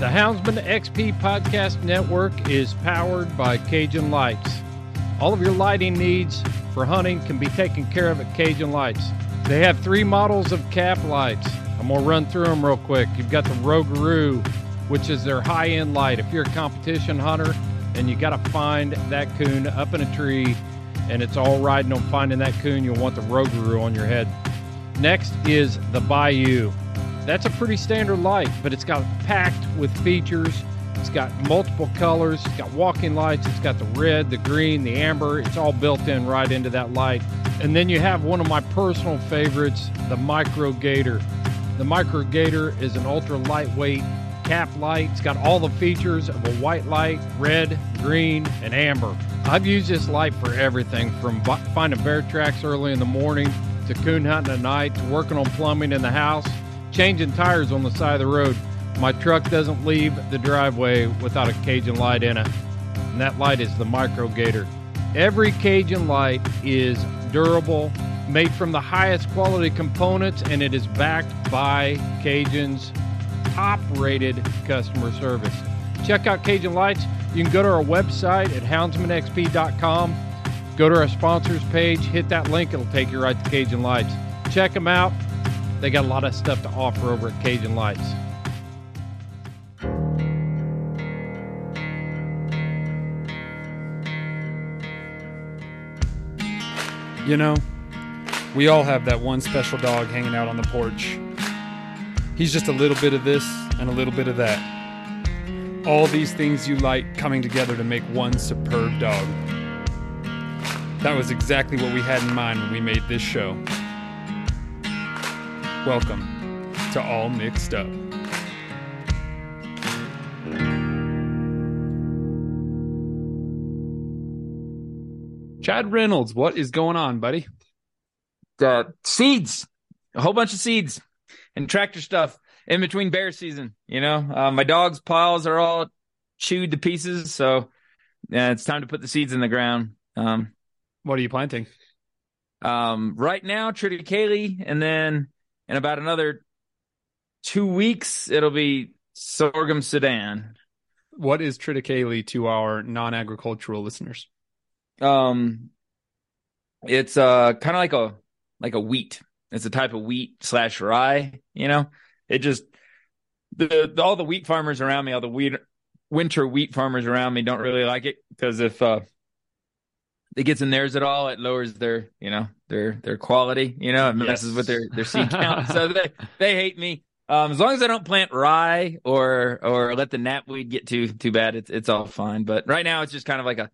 The Houndsman XP Podcast Network is powered by Cajun Lights. All of your lighting needs for hunting can be taken care of at Cajun Lights. They have three models of cap lights. I'm going to run through them real quick. You've got the Rougarou, which is their high end light. If you're a competition hunter and you got to find that coon up in a tree and it's all riding on finding that coon, you'll want the Rougarou on your head. Next is the Bayou. That's a pretty standard light, but it's got packed with features. It's got multiple colors. It's got walking lights. It's got the red, the green, the amber. It's all built in right into that light. And then you have one of my personal favorites, the Micro Gator. The Micro Gator is an ultra lightweight cap light. It's got all the features of a white light, red, green, and amber. I've used this light for everything from finding bear tracks early in the morning to coon hunting at night to working on plumbing in the house changing tires on the side of the road. My truck doesn't leave the driveway without a Cajun light in it. And that light is the Micro Gator. Every Cajun light is durable, made from the highest quality components, and it is backed by Cajun's top rated customer service. Check out Cajun Lights. You can go to our website at houndsmanxp.com. Go to our sponsors page, hit that link, it'll take you right to Cajun Lights. Check them out. They got a lot of stuff to offer over at Cajun Lights. You know, we all have that one special dog hanging out on the porch. He's just a little bit of this and a little bit of that. All these things you like coming together to make one superb dog. That was exactly what we had in mind when we made this show. Welcome to All Mixed Up. Chad Reynolds, what is going on, buddy? Uh, seeds, a whole bunch of seeds and tractor stuff in between bear season. You know, uh, my dog's piles are all chewed to pieces, so yeah, it's time to put the seeds in the ground. Um, what are you planting? Um, right now, triticale, and then in about another two weeks, it'll be sorghum Sudan. What is triticale to our non-agricultural listeners? Um, it's uh kind of like a like a wheat. It's a type of wheat slash rye. You know, it just the, the all the wheat farmers around me, all the wheat winter wheat farmers around me don't really like it because if uh it gets in theirs at all, it lowers their, you know, their their quality. You know, it messes yes. with their their seed count. so they they hate me. Um, as long as I don't plant rye or or let the knapweed get too too bad, it's it's all fine. But right now, it's just kind of like a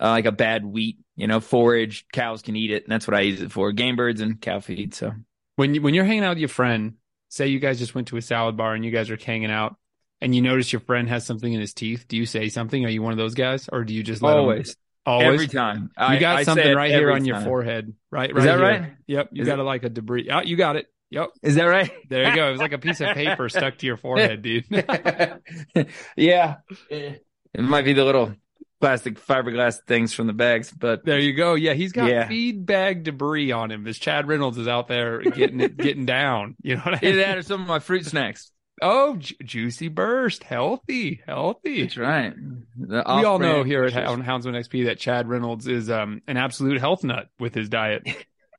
uh, like a bad wheat, you know, forage. Cows can eat it, and that's what I use it for: game birds and cow feed. So when you when you're hanging out with your friend, say you guys just went to a salad bar and you guys are hanging out, and you notice your friend has something in his teeth, do you say something? Are you one of those guys, or do you just let it always? Him... Always. Every time. You got I, something right here on time. your forehead, right? Is that here. right? Yep. You Is got it? like a debris. Oh, you got it. Yep. Is that right? There you go. It was like a piece of paper stuck to your forehead, dude. yeah. It might be the little plastic fiberglass things from the bags, but there you go. Yeah, he's got Yeah. feed bag debris on him as Chad Reynolds is out there getting it, getting down. You know what I either mean? that or some of my fruit snacks. Oh, ju- juicy burst, healthy, healthy. That's right. We all know here at Houndsman XP that Chad Reynolds is um, an absolute health nut with his diet.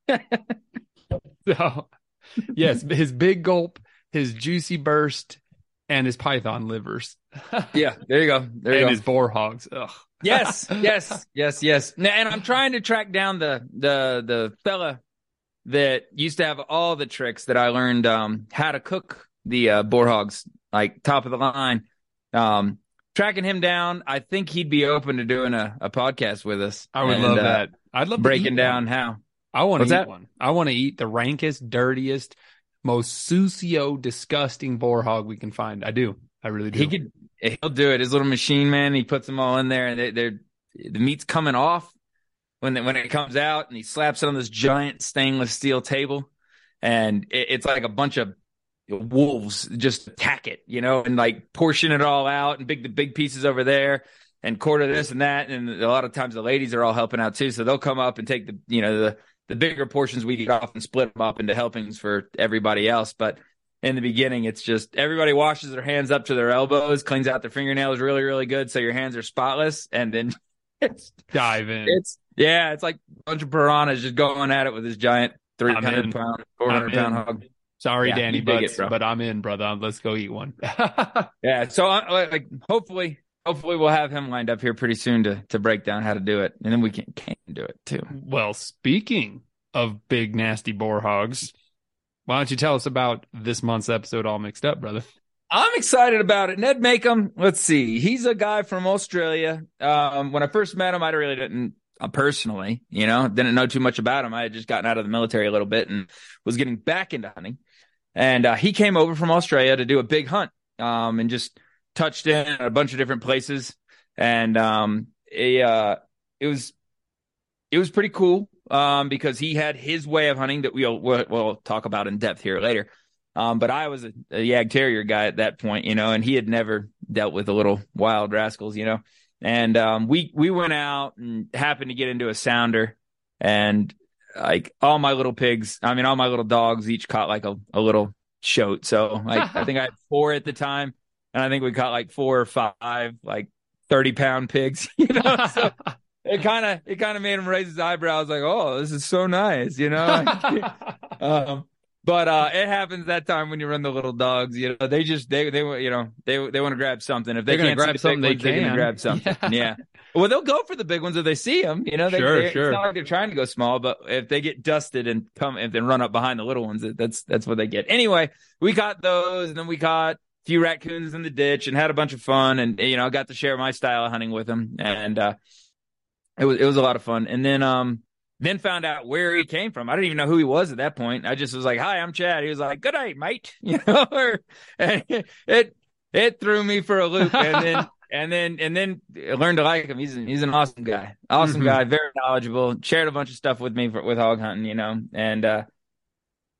so, yes, his big gulp, his juicy burst, and his python livers, Yeah, there you go. There you and go. his boar hogs. Ugh. yes, yes, yes, yes. And I'm trying to track down the the the fella that used to have all the tricks that I learned um how to cook the uh, boar hogs like top of the line. Um tracking him down, I think he'd be open to doing a, a podcast with us. I would and, love uh, that. I'd love to breaking down one. how. I want to eat that? one. I want to eat the rankest, dirtiest, most sucio, disgusting boar hog we can find. I do. I really do. He could he'll do it. His little machine man, he puts them all in there and they, they're the meat's coming off when when it comes out and he slaps it on this giant stainless steel table and it, it's like a bunch of wolves just attack it, you know, and like portion it all out and big the big pieces over there and quarter this and that and a lot of times the ladies are all helping out too, so they'll come up and take the you know the the bigger portions we get off and split them up into helpings for everybody else, but in the beginning, it's just everybody washes their hands up to their elbows, cleans out their fingernails really, really good, so your hands are spotless, and then it's dive in. it's yeah, it's like a bunch of piranhas just going at it with this giant three I'm hundred in. pound, four hundred I'm in. hog. Sorry, Yeah, Danny you dig Butts, it, but I'm in, brother. Let's go eat one. Yeah, so I, like hopefully, hopefully we'll have him lined up here pretty soon to to break down how to do it, and then we can can do it too. well, speaking of big nasty boar hogs, why don't you tell us about this month's episode all mixed up, brother? I'm excited about it. Ned Makim, let's see. He's a guy from Australia. Um, when I first met him, I really didn't uh, personally, you know, didn't know too much about him. I had just gotten out of the military a little bit and was getting back into hunting. And uh, he came over from Australia to do a big hunt um, and just touched in at a bunch of different places. And um, it, uh, it was it was pretty cool um, because he had his way of hunting that we'll, we'll we'll talk about in depth here later. Um, but I was a, a Jagd Terrier guy at that point, you know, and he had never dealt with the little wild rascals, you know. And um, we we went out and happened to get into a sounder, and like all my little pigs, I mean, all my little dogs each caught like a, a little shoat. So like I think I had four at the time, and I think we caught like four or five like thirty pound pigs, you know. So it kind of it kind of made him raise his eyebrows, like, oh, this is so nice, you know. um, but uh, it happens that time when you run the little dogs. You know, they just they they you know they they want to grab something. If they They're can't grab the something they ones, can. grab something. Yeah. Yeah. Well, they'll go for the big ones if they see them. You know, they, Sure, they- sure. It's not like they're trying to go small, but if they get dusted and come and then run up behind the little ones, that's that's what they get. Anyway, we caught those, and then we caught a few raccoons in the ditch and had a bunch of fun, and you know, I got to share my style of hunting with them, and uh, it was it was a lot of fun. And then um then found out where he came from. I didn't even know who he was at that point. I just was like, "Hi, I'm Chad." He was like, "Good night, mate." You know, or, and it it threw me for a loop, and then and then and then I learned to like him. He's an, he's an awesome guy, awesome Mhm. guy, very knowledgeable. Shared a bunch of stuff with me for, with hog hunting, you know, and uh,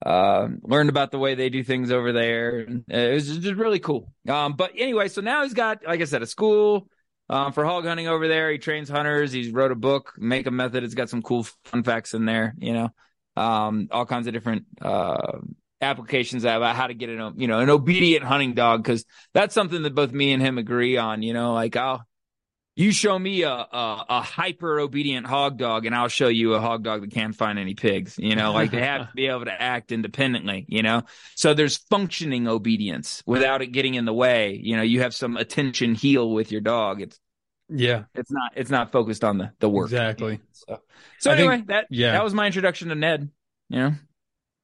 uh, learned about the way they do things over there. It was just really cool. Um, but anyway, so now he's got, like I said, a school um, for hog hunting over there. He trains hunters. He's wrote a book, Makim Method. It's got some cool fun facts in there, you know, um, all kinds of different uh, applications about how to get an, you know, an obedient hunting dog because that's something that both me and him agree on. You know, like I'll. You show me a, a a hyper obedient hog dog, and I'll show you a hog dog that can't find any pigs. You know, like they have to be able to act independently. You know, so there's functioning obedience without it getting in the way. You know, you have some attention heel with your dog. It's yeah, it's not it's not focused on the the work. exactly. So, so I think- anyway, that yeah. that was my introduction to Ned. You know,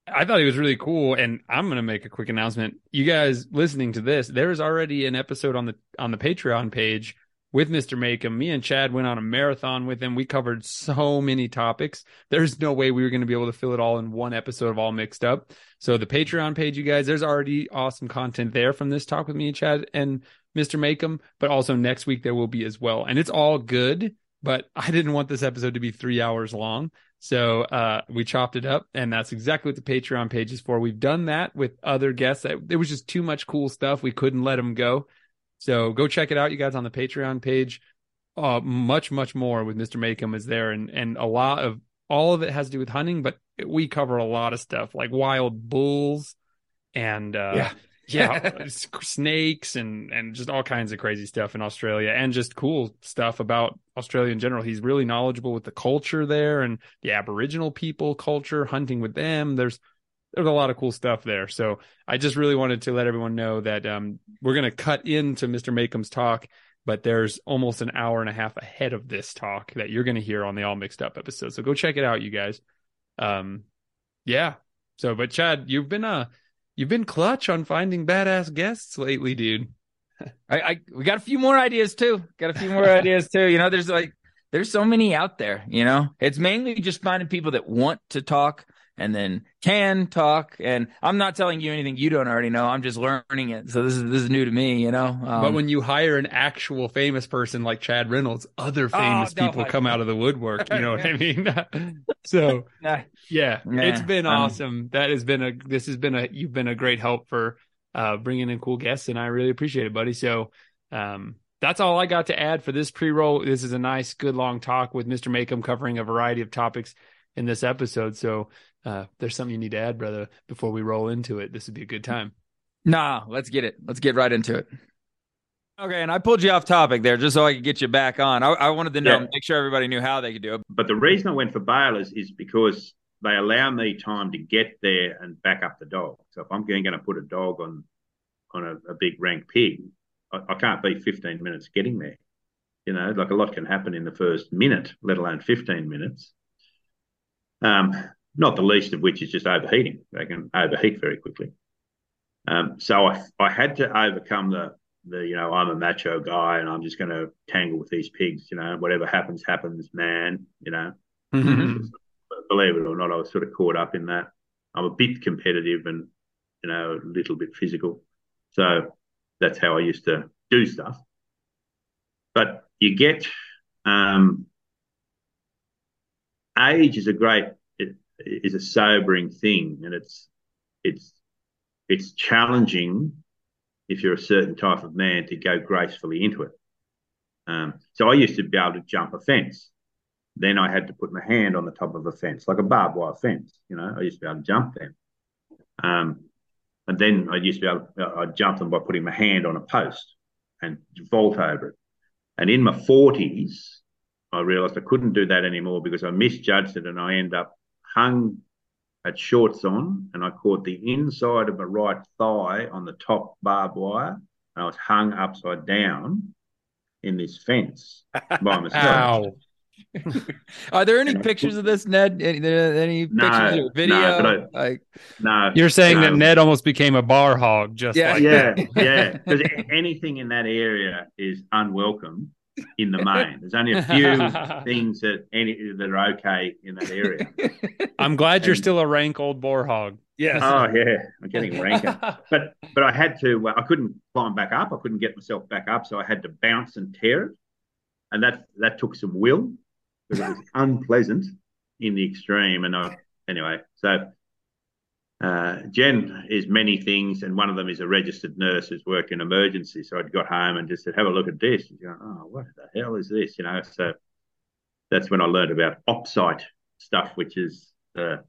I thought he was really cool, and I'm going to make a quick announcement. You guys listening to this, there is already an episode on the on the Patreon page with Mr. Makim. Me and Chad went on a marathon with him. We covered so many topics. There's no way we were going to be able to fill it all in one episode of All Mixed Up. So the Patreon page, you guys, there's already awesome content there from this talk with me and Chad and Mr. Makim. But also next week there will be as well, and it's all good. But I didn't want this episode to be three hours long. So uh, we chopped it up, and that's exactly what the Patreon page is for. We've done that with other guests. It was just too much cool stuff. We couldn't let them go. So go check it out, you guys, on the Patreon page. Uh, much, much more with Mr. Makim is there, and and a lot of all of it has to do with hunting, but we cover a lot of stuff like wild bulls and uh, Yeah. yeah, snakes and and just all kinds of crazy stuff in Australia and just cool stuff about Australia in general. He's really knowledgeable with the culture there and the Aboriginal people culture, hunting with them. There's there's a lot of cool stuff there. So I just really wanted to let everyone know that um, we're going to cut into Mr. Makim's talk, but there's almost an hour and a half ahead of this talk that you're going to hear on the All Mixed Up episode. So go check it out, you guys. Um, yeah. So, but Chad, you've been uh you've been clutch on finding badass guests lately, dude. I, I we got a few more ideas too. Got a few more ideas too. You know, there's like there's so many out there. You know, it's mainly just finding people that want to talk and then can talk. And I'm not telling you anything you don't already know. I'm just learning it. So this is this is new to me. You know. Um, but when you hire an actual famous person like Chad Reynolds, other famous no, people come out of the woodwork. You know what I mean? so yeah, Yeah, it's been um, awesome. That has been a this has been a you've been a great help for uh bringing in cool guests, and I really appreciate it, buddy. So um that's all I got to add for this pre-roll. This is a nice, good long talk with Mr. Makim covering a variety of topics in this episode. So uh there's something you need to add, brother, before we roll into it. This would be a good time. nah, let's get it. Let's get right into it. Okay, and I pulled you off topic there just so I could get you back on. I, I wanted to know, Yeah. make sure everybody knew how they could do it. But the reason I went for bailers is because they allow me time to get there and back up the dog. So if I'm going to put a dog on on a, a big rank pig, I, I can't be 15 minutes getting there. You know, like a lot can happen in the first minute, let alone 15 minutes. Um, not the least of which is just overheating. They can overheat very quickly. Um, so I, I had to overcome the the you know I'm a macho guy and I'm just going to tangle with these pigs. You know, whatever happens, happens, man. You know, but believe it or not, I was sort of caught up in that. I'm a bit competitive and you know a little bit physical, so that's how I used to do stuff. But you get um, age is a great is a sobering thing, and it's it's it's challenging if you're a certain type of man to go gracefully into it. Um, so I used to be able to jump a fence. Then I had to put my hand on the top of a fence, like a barbed wire fence. You know, I used to be able to jump them. Um, and then I used to be able to, I'd jump them by putting my hand on a post and vault over it. And in my 40s, I realized I couldn't do that anymore because I misjudged it and I end up hung at shorts on and I caught the inside of my right thigh on the top barbed wire and I was hung upside down in this fence by myself. Ow. Are there any pictures of this, Ned? Any, there- any No, pictures or no, video? but I- like, No, You're saying no. that Ned almost became a bar hog, just Yeah. like yeah, yeah. Because anything in that area is unwelcome in the main. There's only a few things that any that are okay in that area. I'm glad you're still a rank old boar hog. Yes. Oh yeah, I'm getting ranker. But but I had to. Uh, I couldn't climb back up. I couldn't get myself back up, so I had to bounce and tear it, and that that took some will because it was unpleasant in the extreme. And I anyway, so. Uh, Jen is many things, and one of them is a registered nurse who's worked in emergency. So I'd got home and just said, "Have a look at this." She's going, "Oh, what the hell is this?" You know. So that's when I learned about OpSite stuff, which is the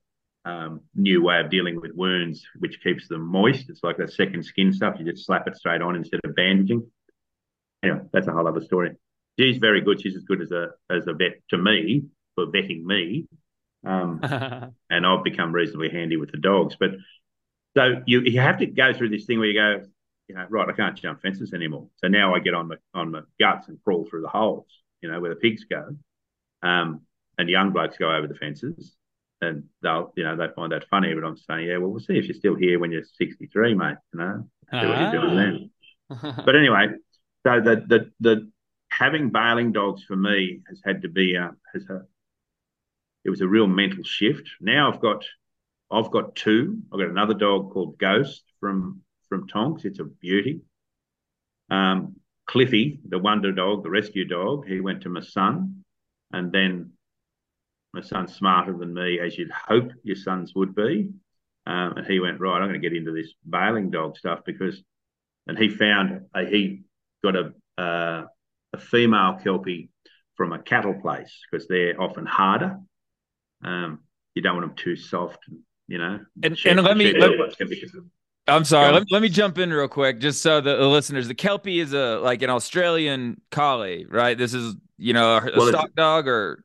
um, new way of dealing with wounds, which keeps them moist. It's like that second skin stuff. You just slap it straight on instead of bandaging. Anyway, that's a whole other story. She's very good. She's as good as a as a vet to me for vetting me, um, and I've become reasonably handy with the dogs. But so you you have to go through this thing where you go, you know, right, I can't jump fences anymore. So now I get on the on the guts and crawl through the holes, you know, where the pigs go. Um, and young blokes go over the fences and they'll, you know, they find that funny. But I'm saying, yeah, well, we'll see if you're still here when you're 63, mate. You know, see what you're doing then. But anyway, so the the the having bailing dogs for me has had to be uh, has a it was a real mental shift. Now I've got I've got two. I've got another dog called Ghost from from Tonks. It's a beauty. Um, Cliffy, the wonder dog, the rescue dog, he went to my son, and then my son's smarter than me, as you'd hope your sons would be. Um, and he went, right, I'm going to get into this bailing dog stuff because, and he found, a, he got a, uh, a female Kelpie from a cattle place because they're often harder. Um, you don't want them too soft, you know. And, and let me, let, I'm sorry. Let, let me jump in real quick, just so the, the, listeners. The Kelpie is a like an Australian collie, right? This is you know a, well, stock dog or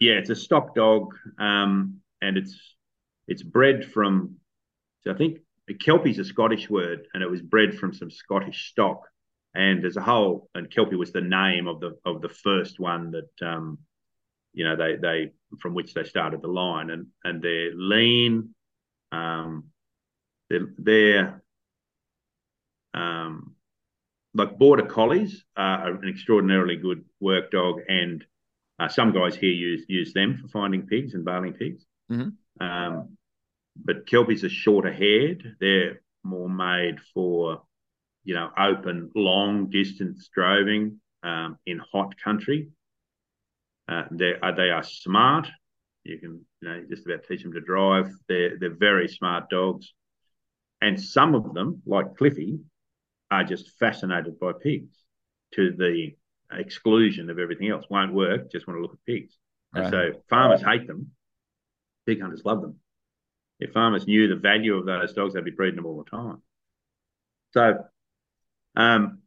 yeah, it's a stock dog, um, and it's it's bred from. So I think Kelpie's a Scottish word, and it was bred from some Scottish stock. And as a whole, and Kelpie was the name of the of the first one that um, you know they they from which they started the line, and and they're lean, um, they're, they're um, like border collies are an extraordinarily good work dog, and uh, some guys here use use them for finding pigs and bailing pigs. Mm-hmm. Um, but kelpies are shorter haired; they're more made for you know open, long distance droving um, in hot country. Uh, they are they are smart. You can you know just about teach them to drive. They're they're very smart dogs. And some of them, like Cliffy, are just fascinated by pigs to the exclusion of everything else. Won't work, just want to look at pigs. Right. And so farmers hate them, pig hunters love them. If farmers knew the value of those dogs, they'd be breeding them all the time. So, um,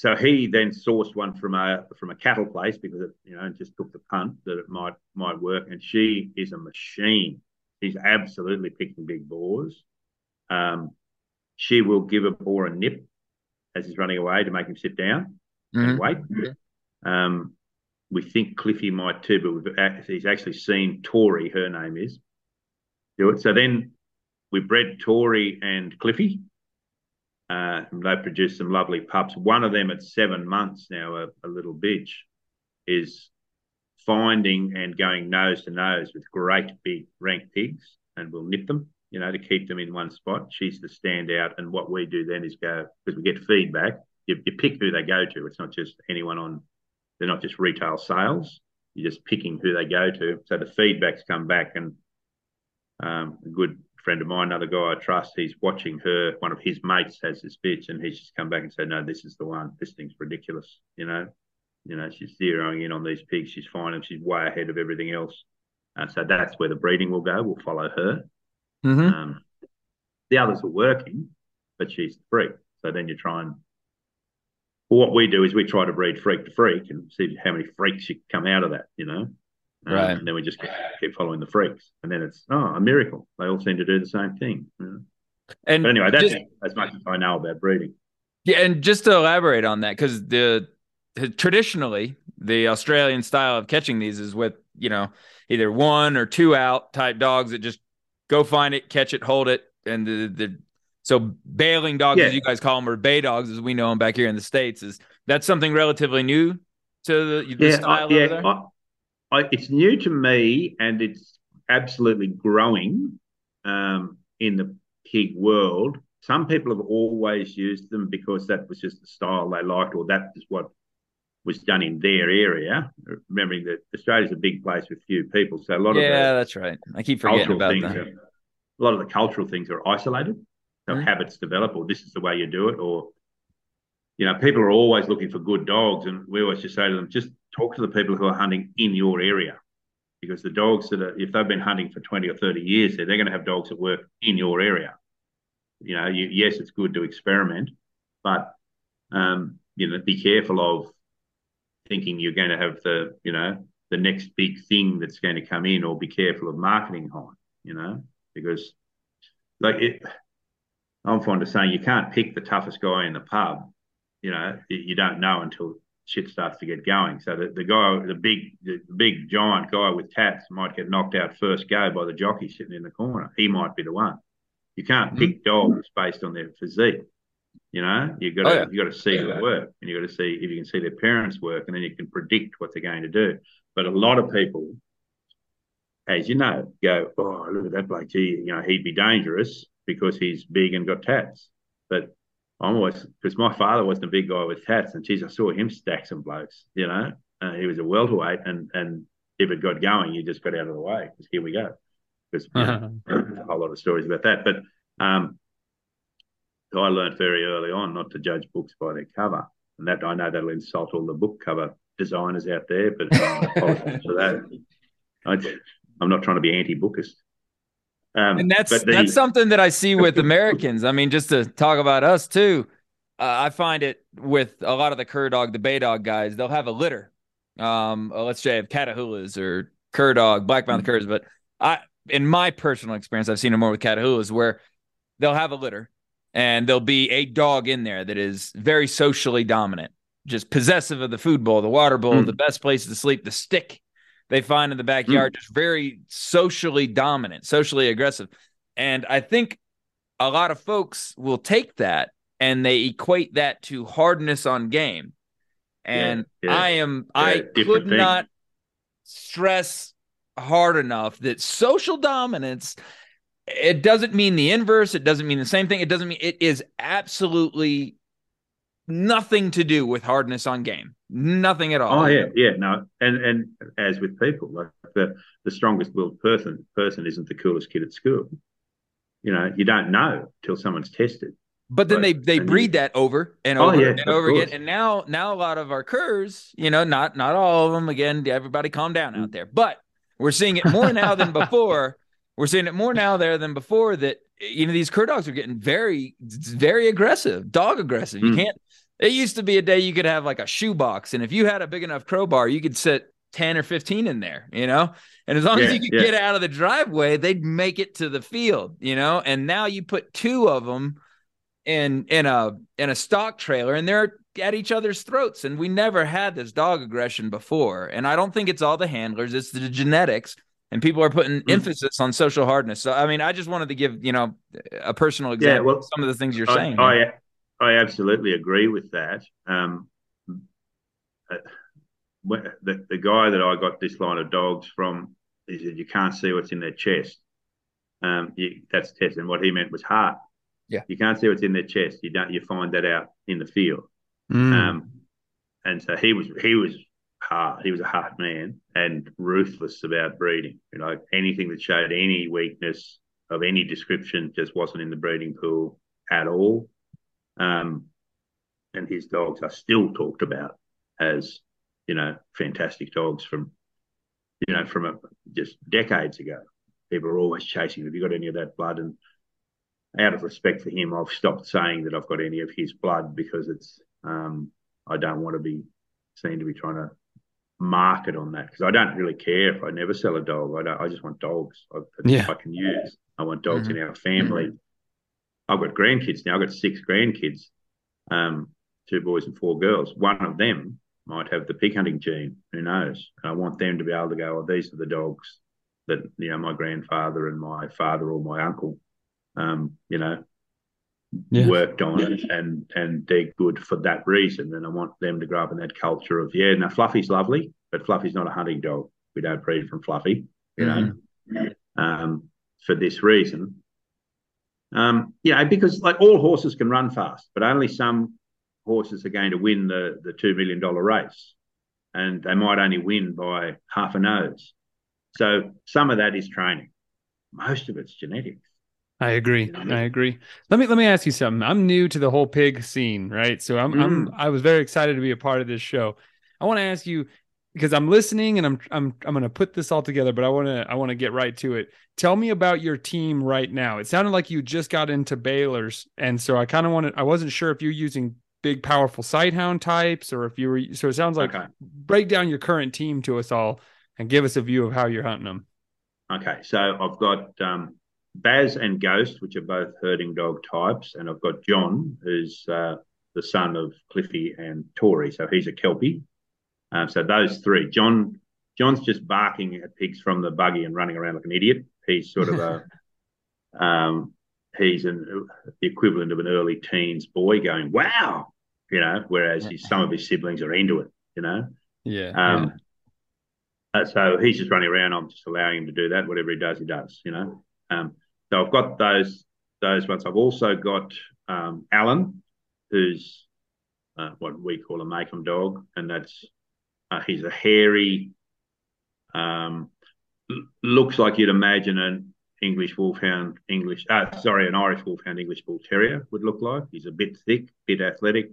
so he then sourced one from a from a cattle place because it, you know, just took the punt that it might might work. And she is a machine. She's absolutely picking big boars. Um, she will give a boar a nip as he's running away to make him sit down mm-hmm. and wait. Um, we think Cliffy might too, but he's actually seen Tori, her name is, do it. So then we bred Tori and Cliffy. Uh, they produce some lovely pups. One of them at seven months now, a, a little bitch, is finding and going nose to nose with great big rank pigs and we'll nip them you know, to keep them in one spot. She's the standout. And what we do then is go, because we get feedback, you, you pick who they go to. It's not just anyone on, they're not just retail sales. You're just picking who they go to. So the feedbacks come back. And um, a good friend of mine, another guy I trust, he's watching her. One of his mates has this bitch, and he's just come back and said, No, this is the one. This thing's ridiculous. You know, you know, she's zeroing in on these pigs. She's finding she's way ahead of everything else. Uh, so that's where the breeding will go. We'll follow her. Mm-hmm. Um, the others are working, but she's the freak. So then you try and well, what we do is we try to breed freak to freak and see how many freaks you come out of that, you know. Um, right. And then we just keep following the freaks, and then it's oh a miracle. They all seem to do the same thing. You know? And but anyway, that's just, as much as I know about breeding. Yeah, and just to elaborate on that, because the traditionally the Australian style of catching these is with you know either one or two out type dogs that just go find it, catch it, hold it, and the the so bailing dogs, yeah. as you guys call them, or bay dogs, as we know them back here in the states, is that's something relatively new to the, the yeah, style I, yeah, I, it's new to me, and it's absolutely growing um, in the pig world. Some people have always used them because that was just the style they liked, or that is what was done in their area. Remembering that Australia's a big place with few people, so a lot yeah, of yeah, that's right. I keep forgetting about that. Are, a lot of the cultural things are isolated, so mm-hmm. habits develop, or this is the way you do it, or you know, people are always looking for good dogs, and we always just say to them, just talk to the people who are hunting in your area, because the dogs that are, if they've been hunting for twenty or thirty years, they're going to have dogs that work in your area. You know, you, yes, it's good to experiment, but um, you know, be careful of thinking you're going to have the, you know, the next big thing that's going to come in, or be careful of marketing high, you know, because like it, I'm fond of saying you can't pick the toughest guy in the pub. You know, you don't know until shit starts to get going. So the, the guy, the big, the big giant guy with tats might get knocked out first go by the jockey sitting in the corner. He might be the one. You can't mm-hmm. pick dogs based on their physique. You know, you got to oh, yeah. you got to see yeah. their work, and you got to see if you can see their parents' work, and then you can predict what they're going to do. But a lot of people, as you know, go, "Oh, look at that bloke! Gee, you know, he'd be dangerous because he's big and got tats." But I'm always because my father wasn't a big guy with tats, and geez, I saw him stack some blokes. You know, uh, he was a welterweight, and and if it got going, you just got out of the way because here we go. Because you know, a whole lot of stories about that. But um, I learned very early on not to judge books by their cover, and that I know that'll insult all the book cover designers out there, but um, for that, I, am not trying to be anti-bookist. Um, and that's the, that's something that I see with Americans. I mean, just to talk about us too, uh, I find it with a lot of the cur dog, the bay dog guys. They'll have a litter. Um, uh, let's say of Catahoulas or cur dog, black mountain mm-hmm. curs. But I, in my personal experience, I've seen it more with Catahoulas where they'll have a litter and there'll be a dog in there that is very socially dominant, just possessive of the food bowl, the water bowl, mm. the best place to sleep, the stick they find in the backyard, mm. just very socially dominant, socially aggressive. And I think a lot of folks will take that and they equate that to hardness on game. And yeah, yeah. I am, yeah, I could thing. not stress hard enough that social dominance it doesn't mean the inverse it doesn't mean the same thing it doesn't mean it is absolutely nothing to do with hardness on game nothing at all. Oh yeah yeah no and and as with people like the the strongest willed person person isn't the coolest kid at school. You know you don't know till someone's tested. But then they they breed you, that over and oh, over oh, yeah, and over course. again and now now a lot of our curs you know not not all of them again everybody calm down out there. But we're seeing it more now than before. We're seeing it more now there than before that you know these cur dogs are getting very very aggressive dog aggressive. You mm. can't it used to be a day you could have like a shoebox and if you had a big enough crowbar you could sit 10 or 15 in there you know and as long yeah, as you could yeah. get out of the driveway they'd make it to the field you know and now you put two of them in in a in a stock trailer and they're at each other's throats and we never had this dog aggression before and i don't think it's all the handlers it's the genetics and people are putting mm. emphasis on social hardness. So, I mean, I just wanted to give you know a personal example yeah, well, of some of the things you're I, saying. I, I absolutely agree with that. Um, uh, the, the guy that I got this line of dogs from, he said you can't see what's in their chest. Um, you, that's test, and what he meant was heart. Yeah, you can't see what's in their chest. You don't. You find that out in the field. Mm. Um, and so he was he was hard. He was a hard man and ruthless about breeding. You know, anything that showed any weakness of any description just wasn't in the breeding pool at all. Um, and his dogs are still talked about as, you know, fantastic dogs from, you know, from a, just decades ago. People are always chasing. Have you got any of that blood? And out of respect for him, I've stopped saying that I've got any of his blood because it's um, I don't want to be seen to be trying to market on that because I don't really care if I never sell a dog. I don't. I just want dogs. I, yeah. I can use. I want dogs mm-hmm. in our family. Mm-hmm. I've got grandkids now. I've got six grandkids, um, two boys and four girls. One of them might have the pig hunting gene. Who knows? And I want them to be able to go. Oh, these are the dogs that you know my grandfather and my father or my uncle, um, you know, yeah. worked on it, and and they're good for that reason. And I want them to grow up in that culture of yeah. Now Fluffy's lovely, but Fluffy's not a hunting dog. We don't breed from Fluffy, you know, mm-hmm. um, for this reason. Um, you know, because like all horses can run fast, but only some horses are going to win the the two million dollar race, and they might only win by half a nose. So some of that is training. Most of it's genetics. I agree. I agree. Let me let me ask you something. I'm new to the whole pig scene, right? So I'm mm. I'm I was very excited to be a part of this show. I want to ask you because I'm listening and I'm I'm I'm going to put this all together, but I want to I want to get right to it. Tell me about your team right now. It sounded like you just got into bailers, and so I kind of wanted I wasn't sure if you're using big powerful sighthound types or if you were so it sounds like okay. break down your current team to us all and give us a view of how you're hunting them. Okay, so I've got um Baz and Ghost, which are both herding dog types, and I've got John, who's uh, the son of Cliffy and Tori, so he's a kelpie. Um, so those three, John, John's just barking at pigs from the buggy and running around like an idiot. He's sort of a, um, he's an, the equivalent of an early teens boy going, "Wow," you know, whereas his, some of his siblings are into it, you know. Yeah. Um, yeah. Uh, so he's just running around. I'm just allowing him to do that. Whatever he does, he does, you know. Um, so I've got those those ones. I've also got um, Alan, who's uh, what we call a Makim dog, and that's uh, he's a hairy, Um, looks like you'd imagine an English Wolfhound, English, uh, sorry, an Irish Wolfhound, English Bull Terrier would look like. He's a bit thick, bit athletic,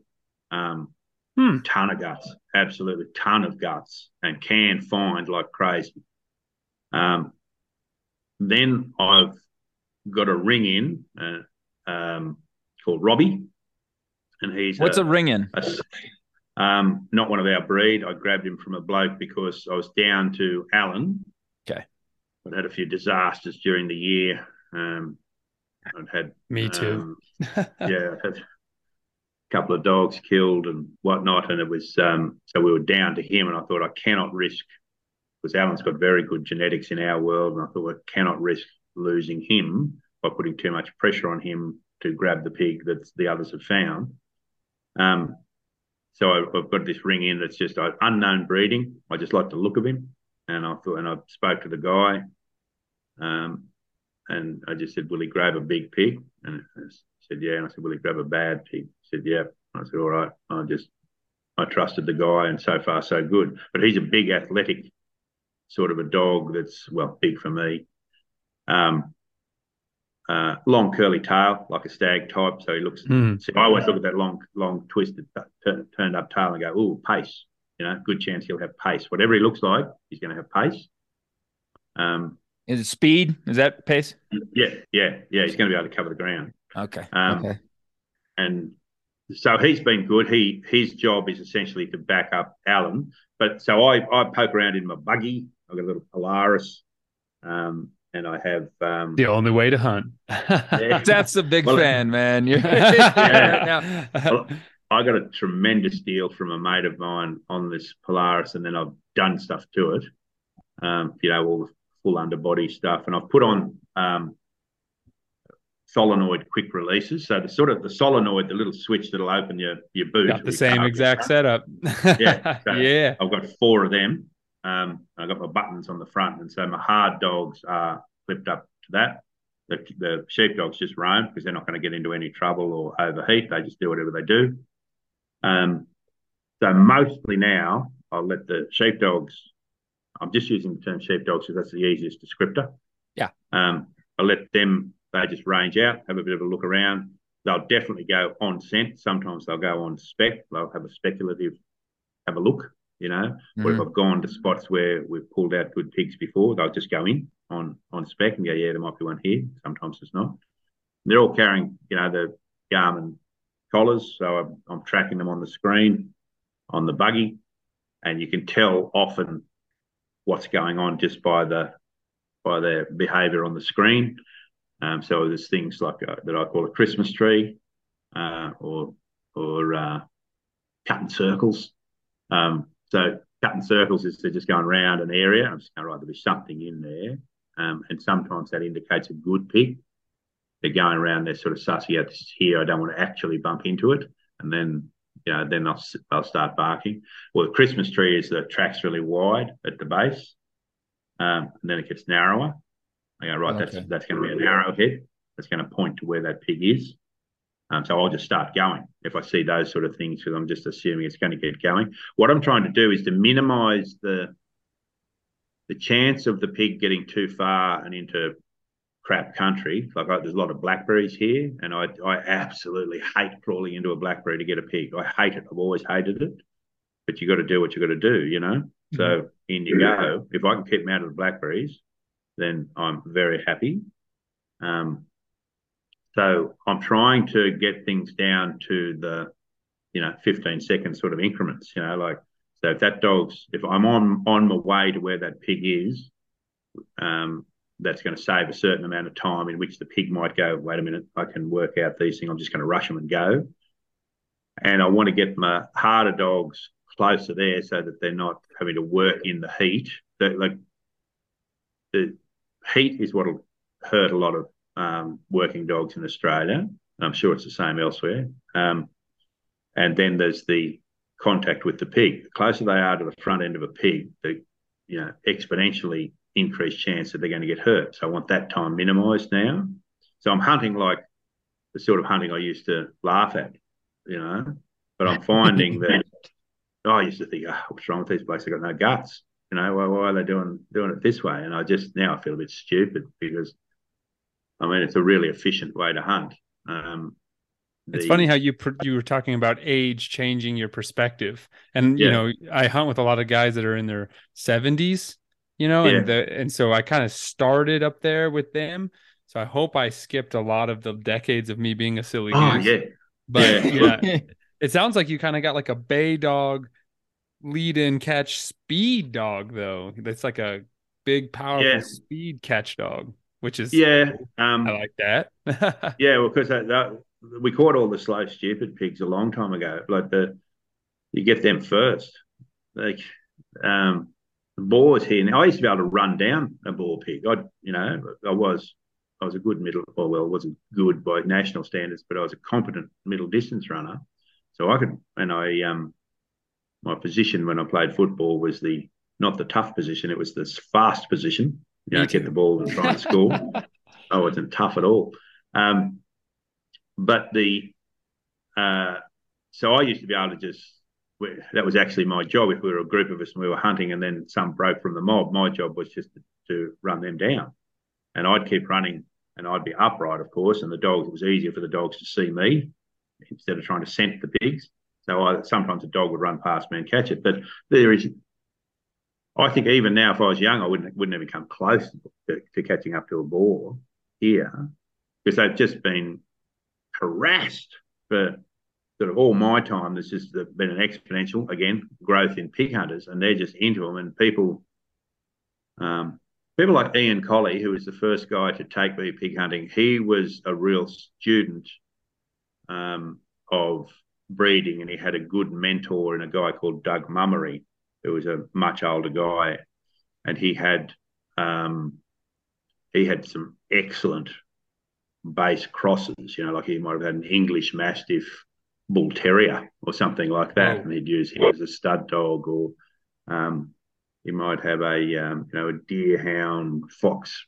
um, hmm. ton of guts, absolutely ton of guts, and can find like crazy. Um, then I've got a ring in uh, um, called Robbie, and he's what's a, a ring in? A, um, not one of our breed. I grabbed him from a bloke because I was down to Alan. Okay. I'd had a few disasters during the year. Um, I'd had me too. Um, yeah, I had a couple of dogs killed and whatnot, and it was um, so we were down to him, and I thought I cannot risk because Alan's got very good genetics in our world, and I thought I cannot risk losing him by putting too much pressure on him to grab the pig that the others have found. Um, so I, have got this ring in that's just unknown breeding. I just like the look of him, and I thought, and I spoke to the guy, um, and I just said, "Will he grab a big pig?" And I said, "Yeah." And I said, "Will he grab a bad pig?" He said, "Yeah." And I said, "All right." I just I trusted the guy, and so far so good. But he's a big, athletic sort of a dog that's well big for me. Um, uh, long curly tail, like a stag type. So he looks. Mm. So I always look at that long, long twisted, t- turned up tail and go, "Oh, pace." You know, good chance he'll have pace. Whatever he looks like, he's going to have pace. Um, is it speed? Is that pace? Yeah, yeah, yeah. He's going to be able to cover the ground. Okay. Um, okay. And so he's been good. He his job is essentially to back up Alan. But so I I poke around in my buggy. I've got a little Polaris. Um, and I have um, the only way to hunt. yeah. That's a big well, fan, man. yeah. well, I got a tremendous deal from a mate of mine on this Polaris, and then I've done stuff to it. Um, you know, all the full underbody stuff, and I've put on um, solenoid quick releases. So the sort of the solenoid, the little switch that'll open your your boot. Got the same exact setup. yeah, so yeah. I've got four of them. Um, I got my buttons on the front, and so my hard dogs are clipped up to that. The, the sheepdogs just roam because they're not going to get into any trouble or overheat. They just do whatever they do. Um, so mostly now, I'll let the sheepdogs. I'm just using the term sheepdogs because that's the easiest descriptor. Yeah. Um, I'll let them. They just range out, have a bit of a look around. They'll definitely go on scent. Sometimes they'll go on spec. They'll have a speculative, have a look you know. Mm. Or if I've gone to spots where we've pulled out good pigs before, they'll just go in on on spec and go, yeah, there might be one here. Sometimes it's not. They're all carrying, you know, the Garmin collars, so I'm, I'm tracking them on the screen on the buggy, and you can tell often what's going on just by the by their behaviour on the screen. Um, so there's things like uh, that I call a Christmas tree, uh, or or uh, cutting circles. Um, so cutting circles is they're just going around an area. I'm just going, right, there'll be something in there. Um, and sometimes that indicates a good pig. They're going around, they're sort of sussing out this here. I don't want to actually bump into it. And then, you know, then they'll, they'll start barking. Well, the Christmas tree is the track's really wide at the base. Um, and then it gets narrower. I go, right, okay. that's that's going to be an arrowhead. That's going to point to where that pig is. Um, so I'll just start going if I see those sort of things because I'm just assuming it's going to get going. What I'm trying to do is to minimise the the chance of the pig getting too far and into crap country. Like I, there's a lot of blackberries here, and I I absolutely hate crawling into a blackberry to get a pig. I hate it. I've always hated it. But you got to do what you got to do, you know. Mm-hmm. So in you go. If I can keep them out of the blackberries, then I'm very happy. Um, so I'm trying to get things down to the, you know, 15 second sort of increments, you know, like, so if that dog's, if I'm on, on my way to where that pig is, um, that's going to save a certain amount of time in which the pig might go, wait a minute, I can work out these things. I'm just going to rush them and go. And I want to get my harder dogs closer there so that they're not having to work in the heat. That like the heat is what'll hurt a lot of um, working dogs in Australia. I'm sure it's the same elsewhere. Um, and then there's the contact with the pig. The closer they are to the front end of a pig, the you know exponentially increased chance that they're going to get hurt. So I want that time minimised now. So I'm hunting like the sort of hunting I used to laugh at, you know. But I'm finding that oh, I used to think, oh, what's wrong with these blokes? They got no guts. You know, why, why are they doing doing it this way? And I just now I feel a bit stupid because, I mean, it's a really efficient way to hunt. Um, it's funny how you you were talking about age changing your perspective, and yeah. you know I hunt with a lot of guys that are in their seventies, you know, yeah. and the and so I kind of started up there with them. So I hope I skipped a lot of the decades of me being a silly oh, goose. Yeah. But yeah, yeah it sounds like you kind of got like a bay dog lead in catch speed dog though. That's like a big powerful speed catch dog, which is yeah. Um, I like that. yeah, well, because that, that, we caught all the slow stupid pigs a long time ago. Like the you get them first. Like um, the boars here. Now I used to be able to run down a boar pig. I you know I was I was a good middle. Well, well, wasn't good by national standards, but I was a competent middle distance runner. So I could, and I um, my position when I played football was the not the tough position, it was the fast position. You know, get the ball and try and score. I wasn't tough at all. Um, but the uh, so I used to be able to just that was actually my job. If we were a group of us and we were hunting, and then some broke from the mob, my job was just to, to run them down, and I'd keep running, and I'd be upright, of course, and the dogs. It was easier for the dogs to see me instead of trying to scent the pigs. So I, sometimes a dog would run past me and catch it. But there is, I think even now, if I was young, I wouldn't wouldn't have come close to, to catching up to a boar here because they've just been harassed for sort of all my time. There's just been an exponential again growth in pig hunters, and they're just into them. And people, um, people like Ian Colley, who was the first guy to take me pig hunting, he was a real student um, of breeding, and he had a good mentor in a guy called Doug Mummery, who was a much older guy, and he had um, he had some excellent base crosses. You know, like he might have had an English Mastiff Bull Terrier or something like that, oh. and he'd use him as a stud dog, or um, he might have a um, you know a deerhound fox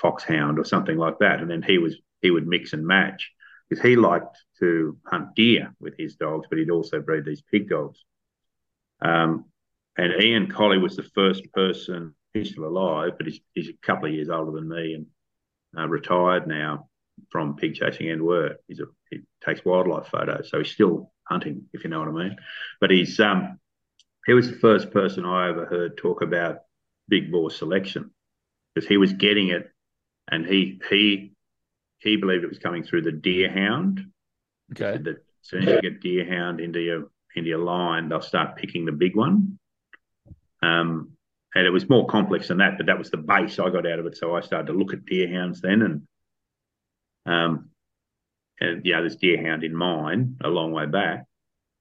foxhound or something like that, and then he was he would mix and match because he liked to hunt deer with his dogs, but he'd also breed these pig dogs. Um, and Ian Colley was the first person, he's still alive, but he's, he's a couple of years older than me and uh, retired now from pig chasing and work. He's a, he takes wildlife photos, so he's still hunting, if you know what I mean. But he's um, he was the first person I ever heard talk about big boar selection because he was getting it, and he he he believed it was coming through the deerhound. Okay. That as soon as you get deerhound into your into your line, they'll start picking the big one. Um, and it was more complex than that, but that was the base I got out of it. So I started to look at deerhounds then, and um, and yeah, there's deerhound in mine a long way back,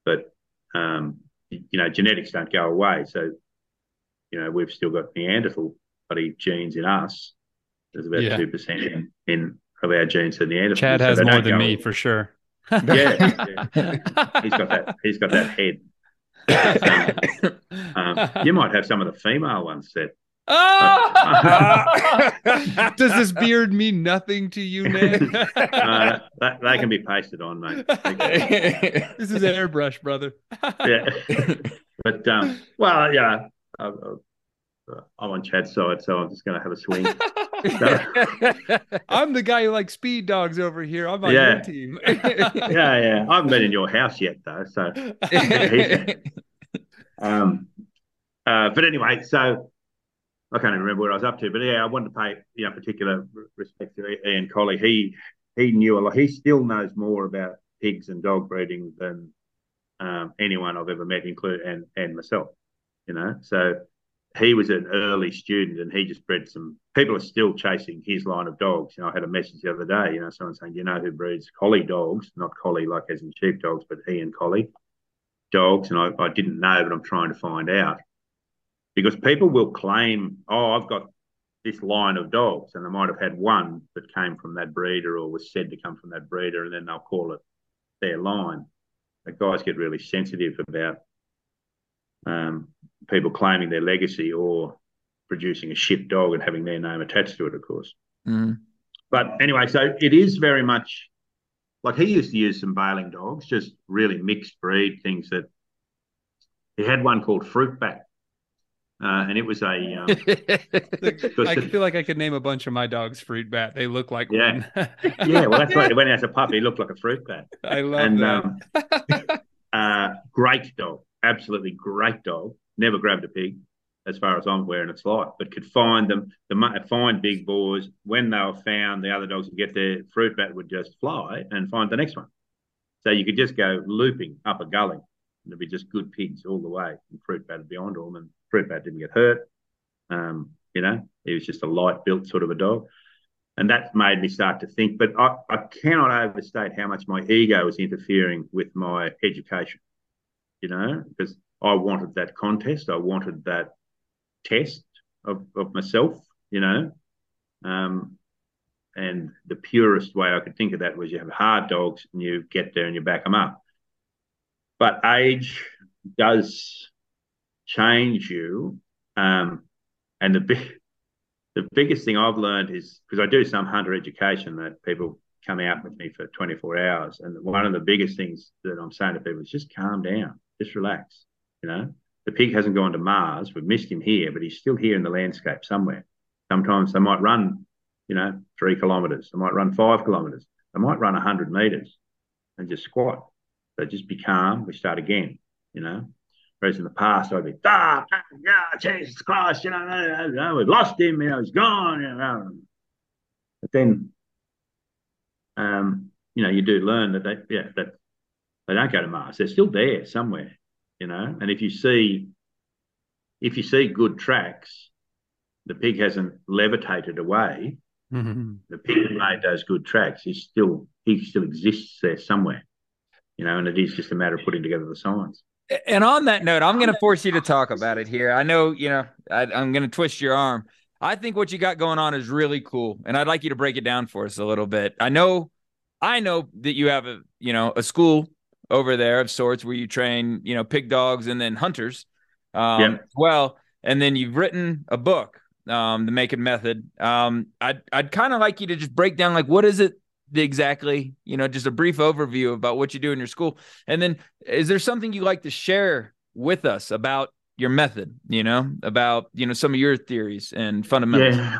but um, you know, genetics don't go away. So, you know, we've still got Neanderthal bloody genes in us. There's about two yeah. percent in, in of our genes to Neanderthal. Chad has so more than me for sure. yeah, yeah, he's got that. He's got that head. Um, you might have some of the female ones that. Oh! Does this beard mean nothing to you, Ned? uh, they can be pasted on, mate. this is an airbrush, brother. yeah, but um, well, yeah, uh, I'm on Chad's side, so I'm just going to have a swing. I'm the guy who likes speed dogs over here. I'm on yeah. your team. yeah, yeah. I haven't been in your house yet, though. So, um, uh, but anyway, so I can't even remember what I was up to. But yeah, I wanted to pay you know particular respect to Ian Colley. He he knew a lot. He still knows more about pigs and dog breeding than um, anyone I've ever met, including and and myself. You know, so he was an early student and he just bred some people are still chasing his line of dogs. You know, I had a message the other day, you know, someone saying, you know who breeds collie dogs, not collie like as in sheep dogs, but Ian Colley dogs. And I, I didn't know, but I'm trying to find out. Because people will claim, oh, I've got this line of dogs, and they might have had one that came from that breeder or was said to come from that breeder, and then they'll call it their line. The guys get really sensitive about um, people claiming their legacy or producing a shit dog and having their name attached to it, of course. Mm. But anyway, so it is very much like he used to use some bailing dogs, just really mixed breed things that he had one called fruit bat. uh, and it was a. Um, I feel like I could name a bunch of my dogs fruit bat. They look like yeah, one. yeah. Well, that's right. When as a puppy, he looked like a fruit bat. I love and, that. Um, uh, great dog, absolutely great dog. Never grabbed a pig, as far as I'm aware in its life, but could find them, the find big boars. When they were found, the other dogs would get their fruit bat would just fly and find the next one. So you could just go looping up a gully and there'd be just good pigs all the way. And fruit bat would be onto them, and fruit bat didn't get hurt. Um, you know, he was just a light built sort of a dog. And that made me start to think, but I, I cannot overstate how much my ego was interfering with my education, you know, because I wanted that contest. I wanted that test of, of myself, you know. Um, and the purest way I could think of that was you have hard dogs and you get there and you back them up. But age does change you. Um, and the big, the biggest thing I've learned is because I do some hunter education that people come out with me for 24 hours. And one of the biggest things that I'm saying to people is just calm down, just relax. You know, the pig hasn't gone to Mars. We've missed him here, but he's still here in the landscape somewhere. Sometimes they might run, you know, three kilometers. They might run five kilometers. They might run 100 meters and just squat. So just be calm. We start again, you know. Whereas in the past, I'd be, ah, yeah, Jesus Christ, you know, you know, we've lost him, you know, he's gone, you know. But then, um, you know, you do learn that they, yeah, that they don't go to Mars. They're still there somewhere, you know. And if you see, if you see good tracks, the pig hasn't levitated away. Mm-hmm. The pig that made those good tracks is still, he still exists there somewhere you know, and it is just a matter of putting together the signs. And on that note, I'm going to force you to talk about it here. I know, you know, I, I'm going to twist your arm. I think what you got going on is really cool, and I'd like you to break it down for us a little bit. I know, I know that you have a, you know, a school over there of sorts where you train, you know, pig dogs and then hunters, um, Yep. well, and then you've written a book, um, the Makim Method. Um, I'd I'd kind of like you to just break down like what is it exactly, you know, just a brief overview about what you do in your school, and then is there something you like to share with us about your method? You know, about you know some of your theories and fundamentals. Yeah,